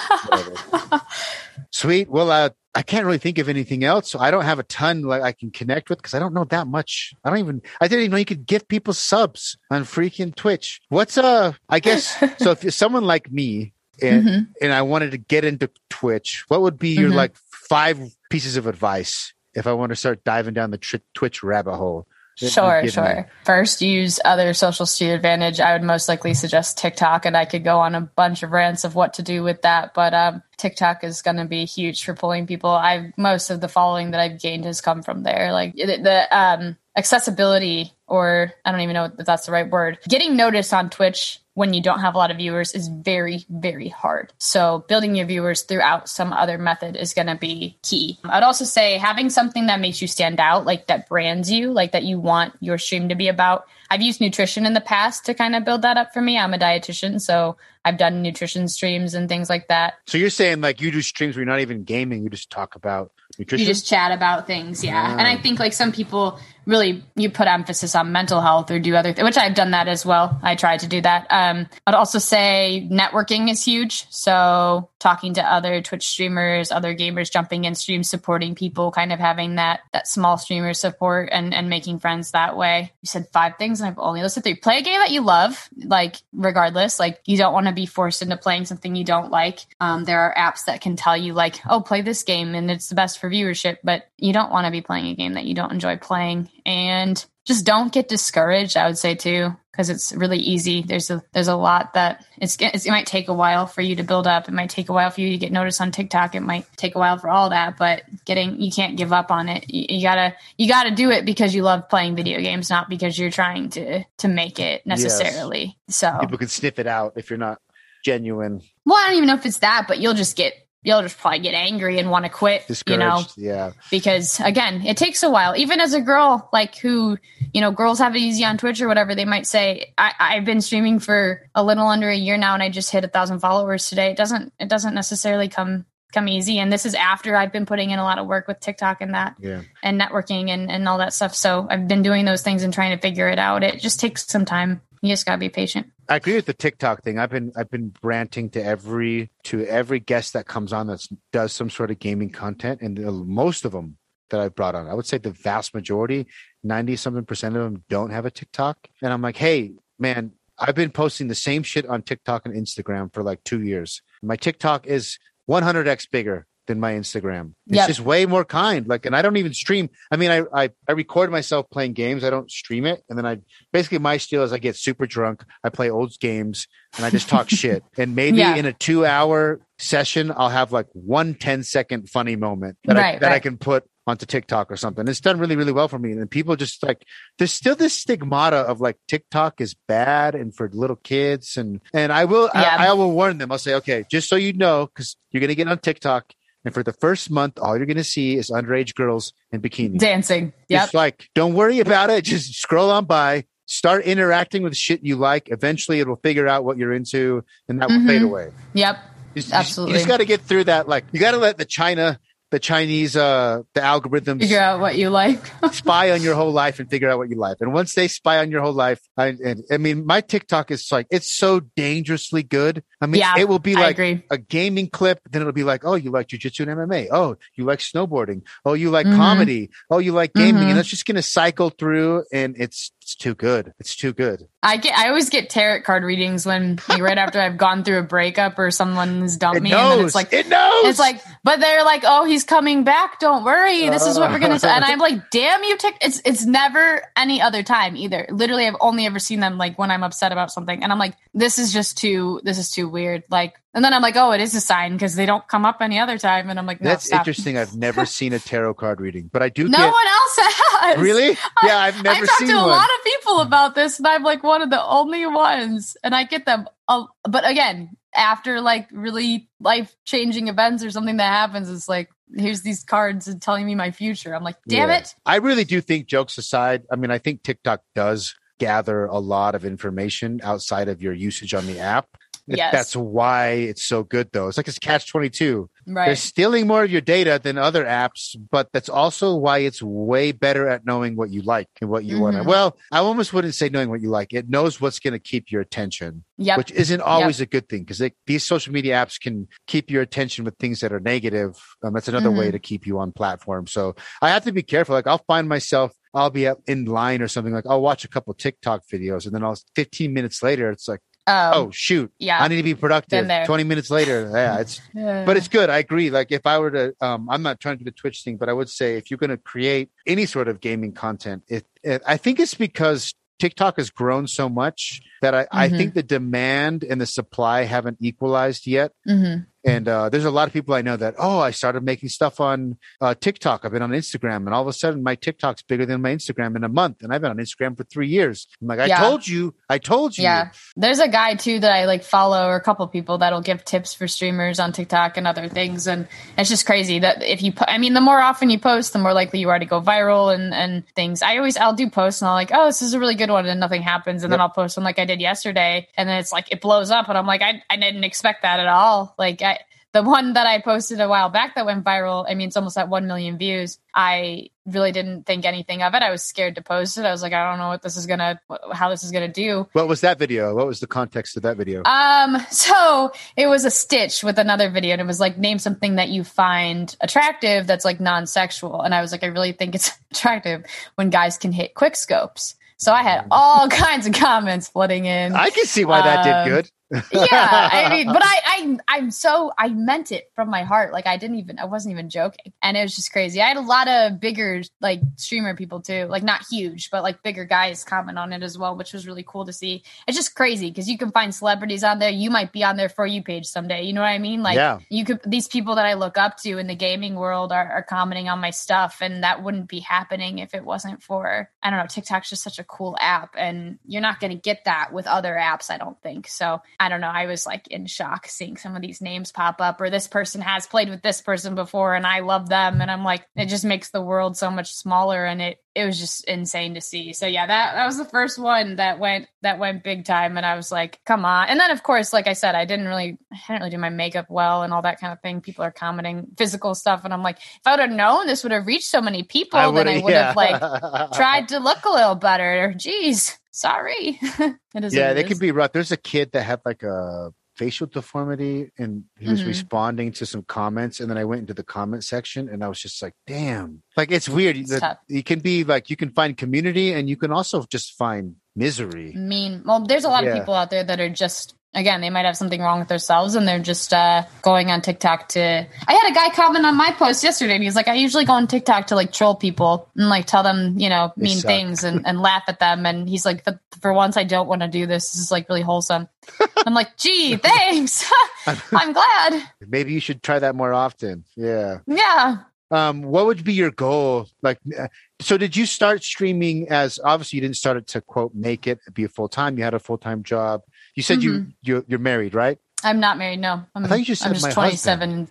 am. Sweet. Well, uh, I can't really think of anything else. So I don't have a ton like I can connect with because I don't know that much. I don't even, I didn't even know you could give people subs on freaking Twitch. What's, uh, I guess, so if someone like me and, Mhm. and I wanted to get into Twitch, what would be your Mhm. like five pieces of advice if I want to start diving down the tr- Twitch rabbit hole? you'd Sure, me? sure. First, use other socials to your advantage. I would most likely suggest TikTok, and I could go on a bunch of rants of what to do with that. But um, TikTok is going to be huge for pulling people. I've most of the following that I've gained has come from there. Like the, the um, accessibility, or I don't even know if that's the right word. Getting noticed on Twitch when you don't have a lot of viewers is very, very hard. So building your viewers throughout some other method is going to be key. I'd also say having something that makes you stand out, like that brands you, like that you want your stream to be about. I've used nutrition in the past to kind of build that up for me. I'm a dietitian, so I've done nutrition streams and things like that. So you're saying like you do streams where you're not even gaming, you just talk about nutrition? You just chat about things, yeah. Ah. And I think like some people really you put emphasis on mental health or do other things, which I've done that as well. I tried to do that. Um, I'd also say networking is huge. So talking to other Twitch streamers, other gamers, jumping in streams, supporting people, kind of having that that small streamer support and and making friends that way. You said five things, and I've only listed three. Play a game that you love, like regardless. Like you don't want to be forced into playing something you don't like. Um, there are apps that can tell you like, oh, play this game and it's the best for viewership, but you don't want to be playing a game that you don't enjoy playing. And just don't get discouraged. I would say too, because it's really easy. There's a there's a lot that it's, it's it might take a while for you to build up. It might take a while for you to get noticed on TikTok. It might take a while for all that, but getting you can't give up on it. You, you gotta you gotta do it because you love playing video games, not because you're trying to to make it necessarily. So People can sniff it out if you're not genuine, well, I don't even know if it's that, but you'll just get you'll just probably get angry and want to quit. You know, Yeah. because again, it takes a while. Even as a girl, like who, you know, girls have it easy on Twitch or whatever, they might say, I, I've been streaming for a little under a year now and I just hit a thousand followers today. It doesn't it doesn't necessarily come come easy. And this is after I've been putting in a lot of work with TikTok and that Yeah. and networking and, and all that stuff. So I've been doing those things and trying to figure it out. It just takes some time. You just gotta be patient. I agree with the TikTok thing. I've been I've been ranting to every to every guest that comes on that does some sort of gaming content, and the, most of them that I've brought on, I would say the vast majority, ninety something percent of them, don't have a TikTok. And I'm like, hey, man, I've been posting the same shit on TikTok and Instagram for like two years. My TikTok is 100x bigger than my Instagram. It's Yep. just way more kind. Like, and I don't even stream. I mean, I, I I record myself playing games. I don't stream it, and then I basically my steal is I get super drunk. I play old games and I just talk shit. And maybe Yeah. in a two hour session, I'll have like one 10 second funny moment that I Right, that I can put onto TikTok or something. It's done really, really well for me. And people just like there's still this stigmata of like TikTok is bad and for little kids. And and I will Yeah. I, I will warn them. I'll say, okay, just so you know, because you're gonna get on TikTok. And for the first month, all you're going to see is underage girls in bikinis. Dancing. Yeah. Just like, don't worry about it. Just scroll on by, start interacting with shit you like. Eventually, it'll figure out what you're into, and that will Mhm. fade away. Yep. You Absolutely. You just got to get through that. Like, you got to let the China, the Chinese, uh, the algorithms Figure out what you like. spy on your whole life and figure out what you like. And once they spy on your whole life, I, and, I mean, my TikTok is like, it's so dangerously good. I mean, Yeah, it will be like a gaming clip. Then it'll be like, oh, you like jujitsu and MMA. Oh, you like snowboarding. Oh, you like Mhm. comedy. Oh, you like gaming. Mhm. And it's just going to cycle through and it's, it's too good. It's too good. I get I always get tarot card readings when like, right after I've gone through a breakup or someone's dumped It me and knows. it's like it knows. it's like but they're like oh he's coming back don't worry this is what we're gonna and I'm like damn you tick it's it's never any other time either literally I've only ever seen them like when I'm upset about something and I'm like this is just too this is too weird like and then I'm like oh it is a sign because they don't come up any other time and I'm like no, That's stop. interesting. I've never seen a tarot card reading, but I do no get. one else has Really? Yeah, I've never I talked to a one. lot of people about this, and I'm like one of the only ones, and I get them. Uh, but again, after like really life changing events or something that happens, it's like here's these cards and telling me my future. I'm like, damn Yeah. it. I really do think jokes aside, I mean, I think TikTok does gather a lot of information outside of your usage on the app. Yes. That's why it's so good though. It's like it's catch 22. right They're stealing more of your data than other apps, but that's also why it's way better at knowing what you like and what you want to. Well, I almost wouldn't say knowing what you like. It knows what's going to keep your attention, Yep. which isn't always a good thing because these social media apps can keep your attention with things that are negative. Um, that's another way Mhm. to keep you on platform. So I have to be careful. Like I'll find myself, I'll be up in line or something like I'll watch a couple TikTok videos and then I'll 15 minutes later, it's like, oh, oh shoot, yeah. I need to be productive. 20 minutes later. Yeah. It's, but it's good. I agree. Like if I were to, um, I'm not trying to do the Twitch thing, but I would say if you're going to create any sort of gaming content, it, it I think it's because TikTok has grown so much that I, I Mhm. think the demand and the supply haven't equalized yet. Mhm. And uh, there's a lot of people I know that, oh, I started making stuff on uh, TikTok. I've been on Instagram, and all of a sudden my TikTok's bigger than my Instagram in a month. And I've been on Instagram for three years. I'm like, I Yeah. told you, I told you. Yeah. There's a guy too that I like follow or a couple people that'll give tips for streamers on TikTok and other things. And it's just crazy that if you, po- I mean, the more often you post, the more likely you are to go viral and, and things. I always, I'll do posts and I'll like, oh, this is a really good one and nothing happens. And then I'll post one like I did yesterday. And then it's like, it blows up. And I'm like, I, I didn't expect that at all. Like I, the one that I posted a while back that went viral, I mean, it's almost at 1 million views. I really didn't think anything of it. I was scared to post it. I was like, I don't know what this is going to, how this is going to do. What was that video? What was the context of that video? Um, so it was a stitch with another video, and it was like name something that you find attractive that's like non-sexual. And I was like, I really think it's attractive when guys can hit quick scopes. So I had all kinds of comments flooding in. I can see why that um, did good. Yeah, I mean, but I, I, I'm so I meant it from my heart. Like I didn't even, I wasn't even joking, and it was just crazy. I had a lot of bigger like streamer people too, like not huge, but like bigger guys comment on it as well, which was really cool to see. It's just crazy because you can find celebrities on there. You might be on their for you page someday. You know what I mean? Like Yeah. you could these people that I look up to in the gaming world are, are commenting on my stuff, and that wouldn't be happening if it wasn't for I don't know. TikTok's just such a cool app, and you're not going to get that with other apps. I don't think so. I don't know. I was like in shock seeing some of these names pop up, or this person has played with this person before, and I love them, and I'm like, it just makes the world so much smaller, and it it was just insane to see. So yeah, that that was the first one that went that went big time, and I was like, come on. And then of course, like I said, I didn't really I didn't really do my makeup well and all that kind of thing. People are commenting physical stuff, and I'm like, if I would have known this would have reached so many people, then I would have like tried to look a little better. Jeez, sorry. it is yeah, they can be rough. There's a kid that had like a facial deformity and he was Mhm. responding to some comments and then I went into the comment section and I was just like, damn. Like it's weird. It's that you can be like you can find community and you can also just find misery. mean. Well, there's a lot Yeah. of people out there that are just again, they might have something wrong with themselves and they're just uh, going on TikTok to. I had a guy comment on my post yesterday and he's like, I usually go on TikTok to like troll people and like tell them, you know, mean things and, and laugh at them. And he's like, "For- for once, I don't want to do this. This is like really wholesome. I'm like, gee, thanks. I'm glad. Maybe you should try that more often. Yeah. Yeah. Um, what would be your goal? Like, uh, so did you start streaming as obviously you didn't start it to quote make it be a full time? You had a full time job. You said you you you're married, right? I'm not married. No, I'm, I thought you just I'm just my 27.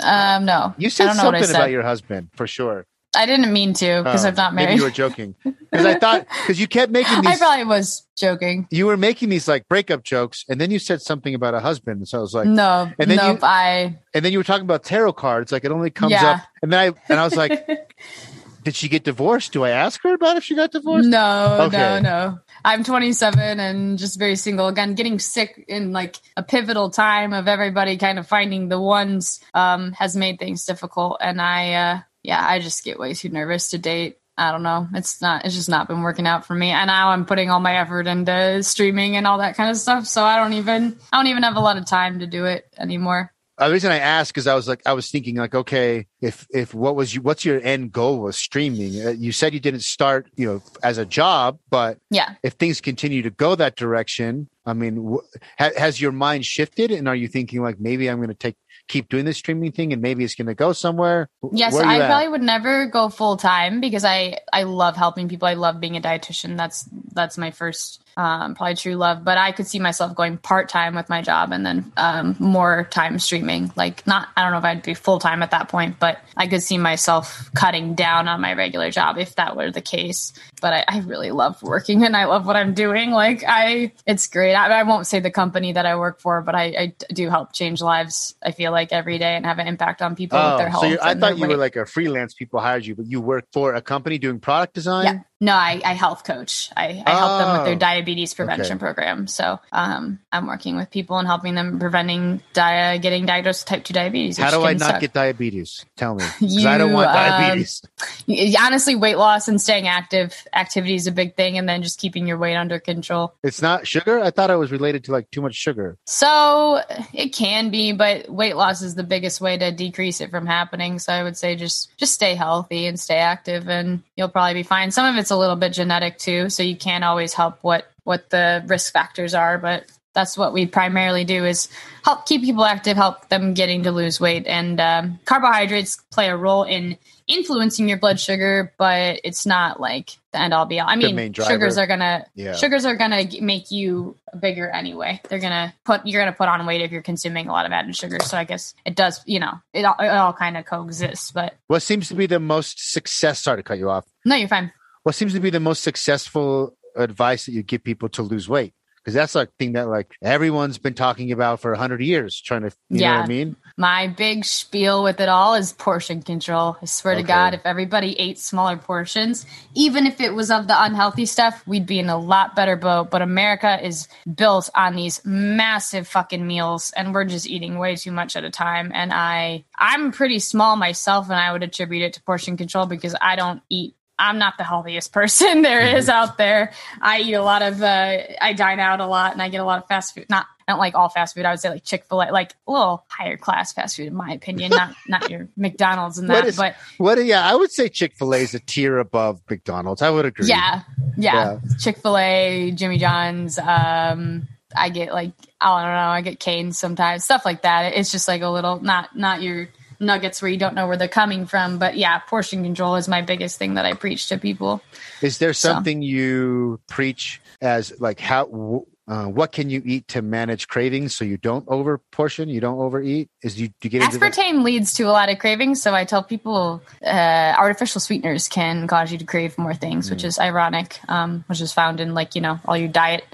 Um, no, You I said don't know what I something said. about your husband for sure. I didn't mean to because Oh, I'm not Maybe married. you were joking because I thought because you kept making I probably was joking. you were making these like breakup jokes, and then you said something about a husband. and So I was like, no, and then nope. you- I and then you were talking about tarot cards. Like it only comes Yeah. up, and then I and I was like, did she get divorced? Do I ask her about if she got divorced? no, Okay. no, no. I'm 27 and just very single. Again, getting sick in like a pivotal time of everybody kind of finding the ones um, has made things difficult. And I, uh, yeah, I just get way too nervous to date. I don't know. It's not. It's just not been working out for me. And now I'm putting all my effort into streaming and all that kind of stuff. So I don't even. I don't even have a lot of time to do it anymore. Uh, the reason I asked is I was like, I was thinking like, okay, if if what was you, what's your end goal with streaming? Uh, you said you didn't start, you know, as a job, but Yeah. if things continue to go that direction, I mean, ha- has your mind shifted, and are you thinking like maybe I'm going to take keep doing this streaming thing, and maybe it's going to go somewhere? Yes, where are I at? probably would never go full time because I I love helping people. I love being a dietitian. That's that's my first um, probably true love. But I could see myself going part time with my job and then um, more time streaming. Like not I don't know if I'd be full time at that point, but I could see myself cutting down on my regular job if that were the case. but I, I really love working and I love what I'm doing. Like I, it's great. I, I won't say the company that I work for, but I, I do help change lives. I feel like every day and have an impact on people with their health. Oh, so I thought you were like a freelance. People hired you, but you work for a company doing product design. Yeah. No, I, I health coach. I, I help them with their Oh. diabetes prevention Okay. program. So um, I'm working with people and helping them preventing dia- getting diagnosed with type 2 diabetes. How do I not suck. get diabetes? Tell me, 'Cause I don't want um, diabetes. Y- Honestly, weight loss and staying active, activity is a big thing, and then just keeping your weight under control. It's not sugar. I thought it was related to like too much sugar. So it can be, but weight loss is the biggest way to decrease it from happening. So I would say just just stay healthy and stay active, and you'll probably be fine. Some of it's a little bit genetic too, so you can't always help what what the risk factors are, but that's what we primarily do is help keep people active, help them getting to lose weight, and um, carbohydrates play a role in influencing your blood sugar, but it's not like the end all be all. I mean, sugars are gonna Yeah. sugars are gonna make you bigger anyway. They're gonna put you're gonna put on weight if you're consuming a lot of added sugar. So I guess it does. You know, it all, it all kind of coexists. But What seems to be the most success? Sorry to cut you off. no, you're fine. What seems to be the most successful advice that you give people to lose weight? Because that's like thing that like everyone's been talking about for a hundred years, trying to. You know what Yeah. I mean? My big spiel with it all is portion control. I swear Okay. to God, if everybody ate smaller portions, even if it was of the unhealthy stuff, we'd be in a lot better boat. But America is built on these massive fucking meals, and we're just eating way too much at a time. And I, I'm pretty small myself, and I would attribute it to portion control because I don't eat. I'm not the healthiest person there is out there. I eat a lot of, uh, I dine out a lot, and I get a lot of fast food. Not I don't like all fast food. I would say like Chick Fil A, like a little higher class fast food, in my opinion. Not not your McDonald's and What that, is- but What? Yeah, I would say Chick Fil A is a tier above McDonald's. I would agree. yeah, yeah. Chick Fil A, Jimmy John's. Um, I get like I don't know. I get Cane's sometimes, stuff like that. It's just like a little not not your nuggets where you don't know where they're coming from. But yeah, portion control is my biggest thing that I preach to people. Is there So- something you preach as like how? Uh, what can you eat to manage cravings so you don't over portion, you don't overeat? Is you, you get? Aspartame leads to a lot of cravings, so I tell people uh, artificial sweeteners can cause you to crave more things, which is ironic, um, which is found in like you know all your diet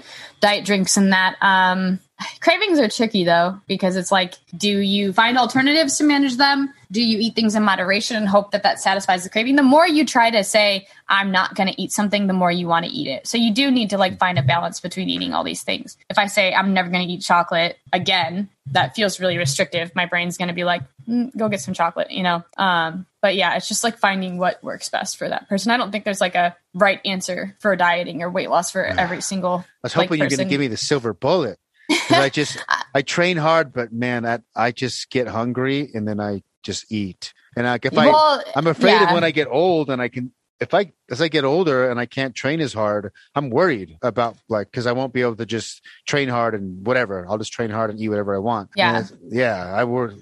diet drinks and that. Um, cravings are tricky though because it's like, do you find alternatives to manage them? Do you eat things in moderation and hope that that satisfies the craving? The more you try to say I'm not going to eat something, the more you want to eat it. So you do need to like find a balance between eating all these things. If I say I'm never going to eat chocolate again, that feels really restrictive. My brain's going to be like, mm, go get some chocolate, you know? Um, but yeah, it's just like finding what works best for that person. I don't think there's like a right answer for dieting or weight loss for every single. I was like, hoping you're going to give me the silver bullet. I just I train hard, but man, I, I just get hungry and then I just eat. And like if I Well, I'm afraid yeah. of when I get old and I can if I as I get older and I can't train as hard, I'm worried about like because I won't be able to just train hard and whatever. I'll just train hard and eat whatever I want. Yeah. Yeah. I work.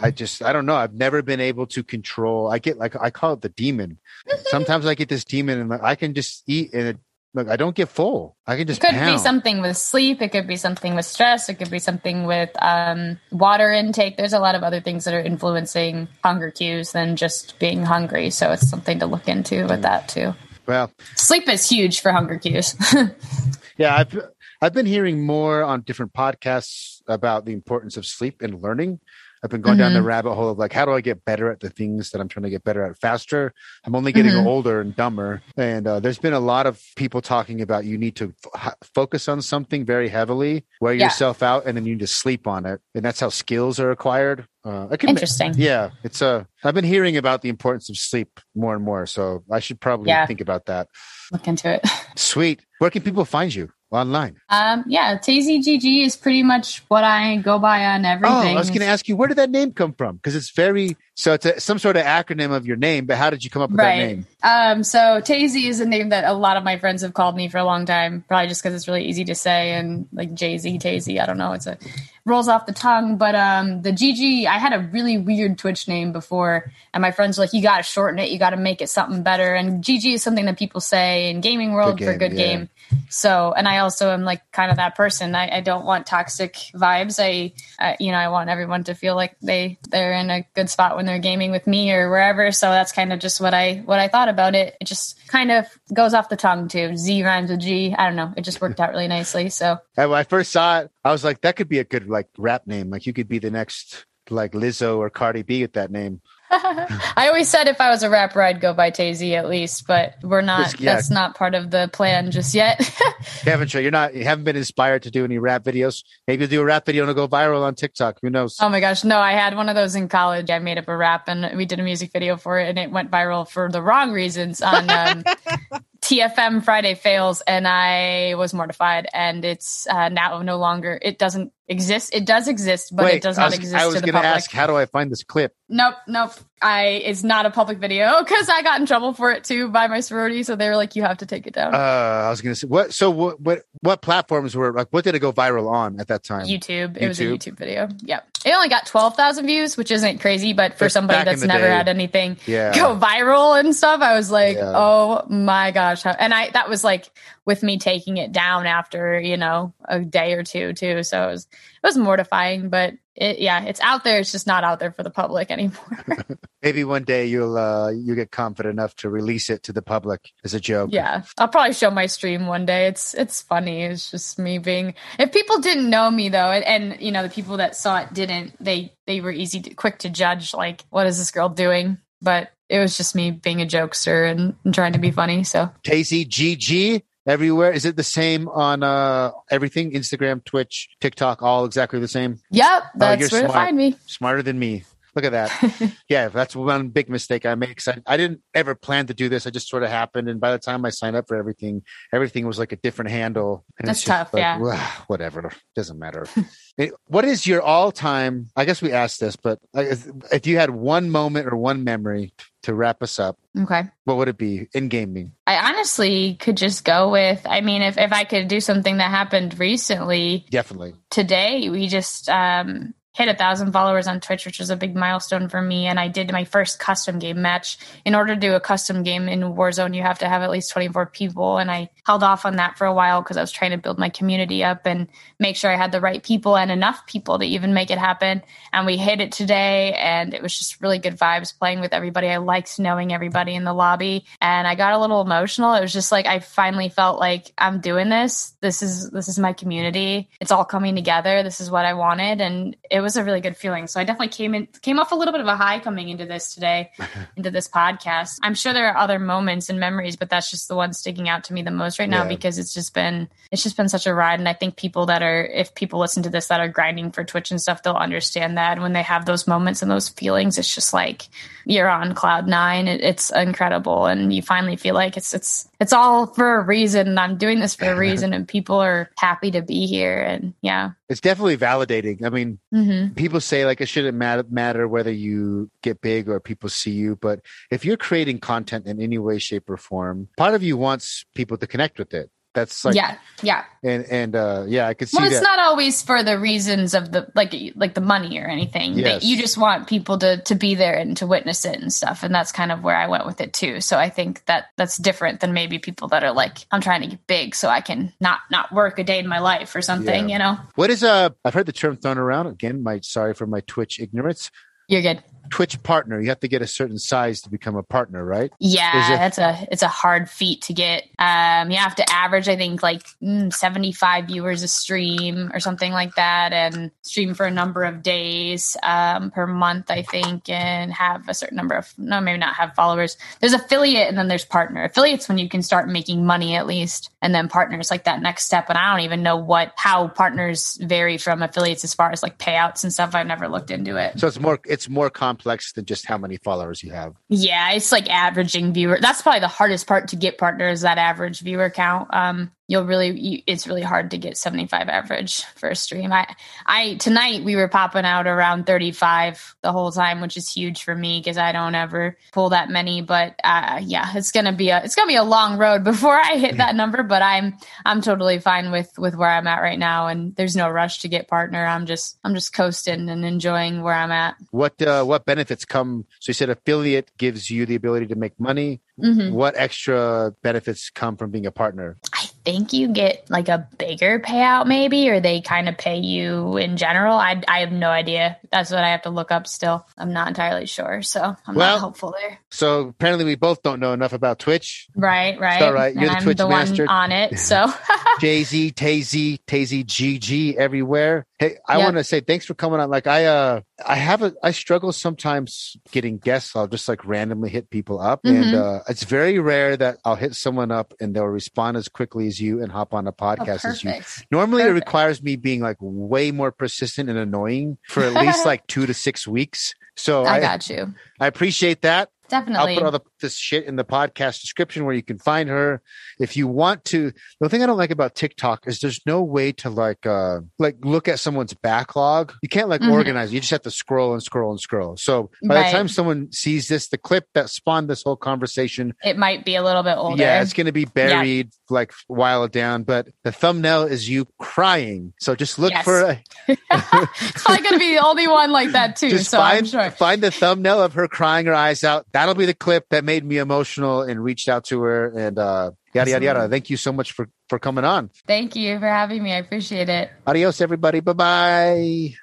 I just I don't know. I've never been able to control. I get like I call it the demon. Sometimes I get this demon and like I can just eat and it. Look, I don't get full. I can just. It could pound. be something with sleep. It could be something with stress. It could be something with um, water intake. There's a lot of other things that are influencing hunger cues than just being hungry. So it's something to look into with that too. Well, Sleep is huge for hunger cues. yeah, I've I've been hearing more on different podcasts about the importance of sleep and learning. I've been going down the rabbit hole of like, how do I get better at the things that I'm trying to get better at faster? I'm only getting Mhm. older and dumber. And uh, there's been a lot of people talking about you need to f- focus on something very heavily, wear Yeah. yourself out, and then you need to sleep on it. And that's how skills are acquired. Uh, I can, Interesting. yeah, it's a. I've been hearing about the importance of sleep more and more, so I should probably Yeah. think about that. Look into it. Sweet. Where can people find you online? Um, yeah, TZGG is pretty much what I go by on everything. Oh, I was going to ask you, where did that name come from? Because it's very so it's a, some sort of acronym of your name, but how did you come up with that name? Um, so Tayz is a name that a lot of my friends have called me for a long time, probably just because it's really easy to say and like Jay Z, Tayz. I don't know. It's a rolls off the tongue. But um, the GG, I had a really weird Twitch name before, and my friends were like, "You got to shorten it. You got to make it something better." And GG is something that people say in gaming world Good for game, good yeah. game. So, and I also am like kind of that person. I, I don't want toxic vibes. I, uh, you know, I want everyone to feel like they they're in a good spot when they're gaming with me or wherever. So that's kind of just what I what I thought about it. It just kind of goes off the tongue too. Z rhymes with G. I don't know. It just worked out really nicely. So And when I first saw it, I was like, that could be a good like rap name. Like you could be the next like Lizzo or Cardi B with that name. I always said if I was a rapper, I'd go by Tayz at least, but we're not. Just- yeah. That's not part of the plan just yet. Kevin, sure you're not, you haven't been inspired to do any rap videos. Maybe you'll do a rap video and it'll go viral on TikTok. Who knows? oh my gosh, no! I had one of those in college. I made up a rap and we did a music video for it, and it went viral for the wrong reasons on um, TFM Friday Fails, and I was mortified. And it's uh, now no longer. It doesn't exist. It does exist, but it does not was, exist I was to gonna ask, how do I find this clip? Nope, nope. I it's not a public video because I got in trouble for it too by my sorority. So they were like, "You have to take it down." Uh, I was gonna say what. So what? What? What platforms were like? What did it go viral on at that time? YouTube. It was a YouTube? YouTube video. Yep. It only got 12,000 views, which isn't crazy, but for That's somebody that's never day. had anything Yeah. go viral and stuff, I was like, Yeah. oh my gosh. And I, that was like with me taking it down after, you know, a day or two too. So it was, it was mortifying, but it, yeah, it's out there. It's just not out there for the public anymore. Maybe one day you'll uh you get confident enough to release it to the public as a joke. Yeah, I'll probably show my stream one day. It's it's funny. It's just me being. If people didn't know me though, and, and you know the people that saw it didn't, they they were easy to, quick to judge. Like, what is this girl doing? But it was just me being a jokester and, and trying to be funny. So Tasty GG everywhere. Is it the same on uh everything? Instagram, Twitch, TikTok, all exactly the same. yep, you're that's where to find me. Smarter than me. Look at that. yeah, that's one big mistake I make. I, I didn't ever plan to do this. I just sort of happened, and by the time I signed up for everything, everything was like a different handle. And That's tough, like, yeah. "Wah, Whatever, doesn't matter. It- what is your all-time? I guess we asked this, but like, if- if you had one moment or one memory to wrap us up, Okay. what would it be in gaming? I honestly could just go with. I mean, if if I could do something that happened recently, Definitely. today we just um, hit a thousand followers on Twitch, which was a big milestone for me. And I did my first custom game match. In order to do a custom game in Warzone, you have to have at least 24 people. And I held off on that for a while because I was trying to build my community up and make sure I had the right people and enough people to even make it happen. And we hit it today. And it was just really good vibes playing with everybody. I liked knowing everybody in the lobby. And I got a little emotional. It was just like I finally felt like I'm doing this. This is this is my community. It's all coming together. This is what I wanted. And it was a really good feeling. So I definitely came in came off a little bit of a high coming into this today, into this podcast. I'm sure there are other moments and memories, but that's just the one sticking out to me the most right now Yeah. because it's just been it's just been such a ride. And I think people that are if people listen to this that are grinding for Twitch and stuff, they'll understand that when they have those moments and those feelings, it's just like you're on cloud nine. It, it's incredible, and you finally feel like it's it's it's all for a reason. I'm doing this for a reason, and people are happy to be here. And yeah, It's definitely validating. I mean, mm-hmm. Hmm people say like it shouldn't matter whether you get big or people see you but if you're creating content in any way shape or form part of you wants people to connect with it that's like yeah, yeah. and and uh yeah i could see Well, it's that not always for the reasons of the like like the money or anything. Yes. You just want people to to be there and to witness it and stuff, and that's kind of where I went with it too. So I think that that's different than maybe people that are like, I'm trying to get big so I can not not work a day in my life or something. Yeah. You know, what is uh i've heard the term thrown around again my sorry for my twitch ignorance you're good. Twitch partner you have to get a certain size to become a partner right Yeah, it- that's a it's a hard feat to get. Um, you have to average, I think, like mm, seventy five viewers a stream or something like that, and stream for a number of days um, per month, I think, and have a certain number of no, maybe not have followers. There's affiliate, and then there's partner. Affiliates when you can start making money at least, and then partners like that next step. And I don't even know what how partners vary from affiliates as far as like payouts and stuff. I've never looked into it. so it's more it's more complex than just how many followers you have Yeah, it's like averaging viewer. That's probably the hardest part to get partners that average viewer count. Um, you'll really, you, it's really hard to get 75 average for a stream. I, I, tonight we were popping out around 35 the whole time, which is huge for me because I don't ever pull that many. But, uh, yeah, it's going to be a, it's to be a long road before I hit that number, but I'm, I'm totally fine with, with where I'm at right now. And there's no rush to get partner. I'm just, I'm just coasting and enjoying where I'm at. what uh what benefits come so you said affiliate gives you the ability to make money Mhm. what extra benefits come from being a partner? I think you get like a bigger payout, maybe, or they kind of pay you in general. I, I have no idea. That's what I have to look up still. I'm not entirely sure. So I'm Well- not hopeful there. So apparently, we both don't know enough about Twitch. Right, right. all right. You're And the I'm Twitch the master. one on it. So Jay Z, Tayz, Tayz, GG everywhere. Hey, I Yep. want to say thanks for coming on. Like I, uh, I have a, I struggle sometimes getting guests. I'll just like randomly hit people up, and Mhm. uh, it's very rare that I'll hit someone up and they'll respond as quickly as you and hop on a Oh, podcast as you. perfect. Normally, it requires me being like way more persistent and annoying for at least like two to six weeks. So I I, got you. I appreciate that. I'll Definitely. put all the, this shit in the podcast description where you can find her. If you want to, the thing I don't like about TikTok is there's no way to like, uh, like look at someone's backlog. You can't like Mhm. organize. You just have to scroll and scroll and scroll. So by Right. the time someone sees this, the clip that spawned this whole conversation, it might be a little bit older. yeah, it's going to be buried like while down, but the thumbnail is you crying. So just look Yes. for, a, it's probably going to be the only one like that too. just so I'm find, sure. find the thumbnail of her crying her eyes out. That'll be the clip that made me emotional and reached out to her and, uh, yada, yada, yada. Thank you so much for, for coming on. Thank you for having me. I appreciate it. Adios, everybody. Bye bye.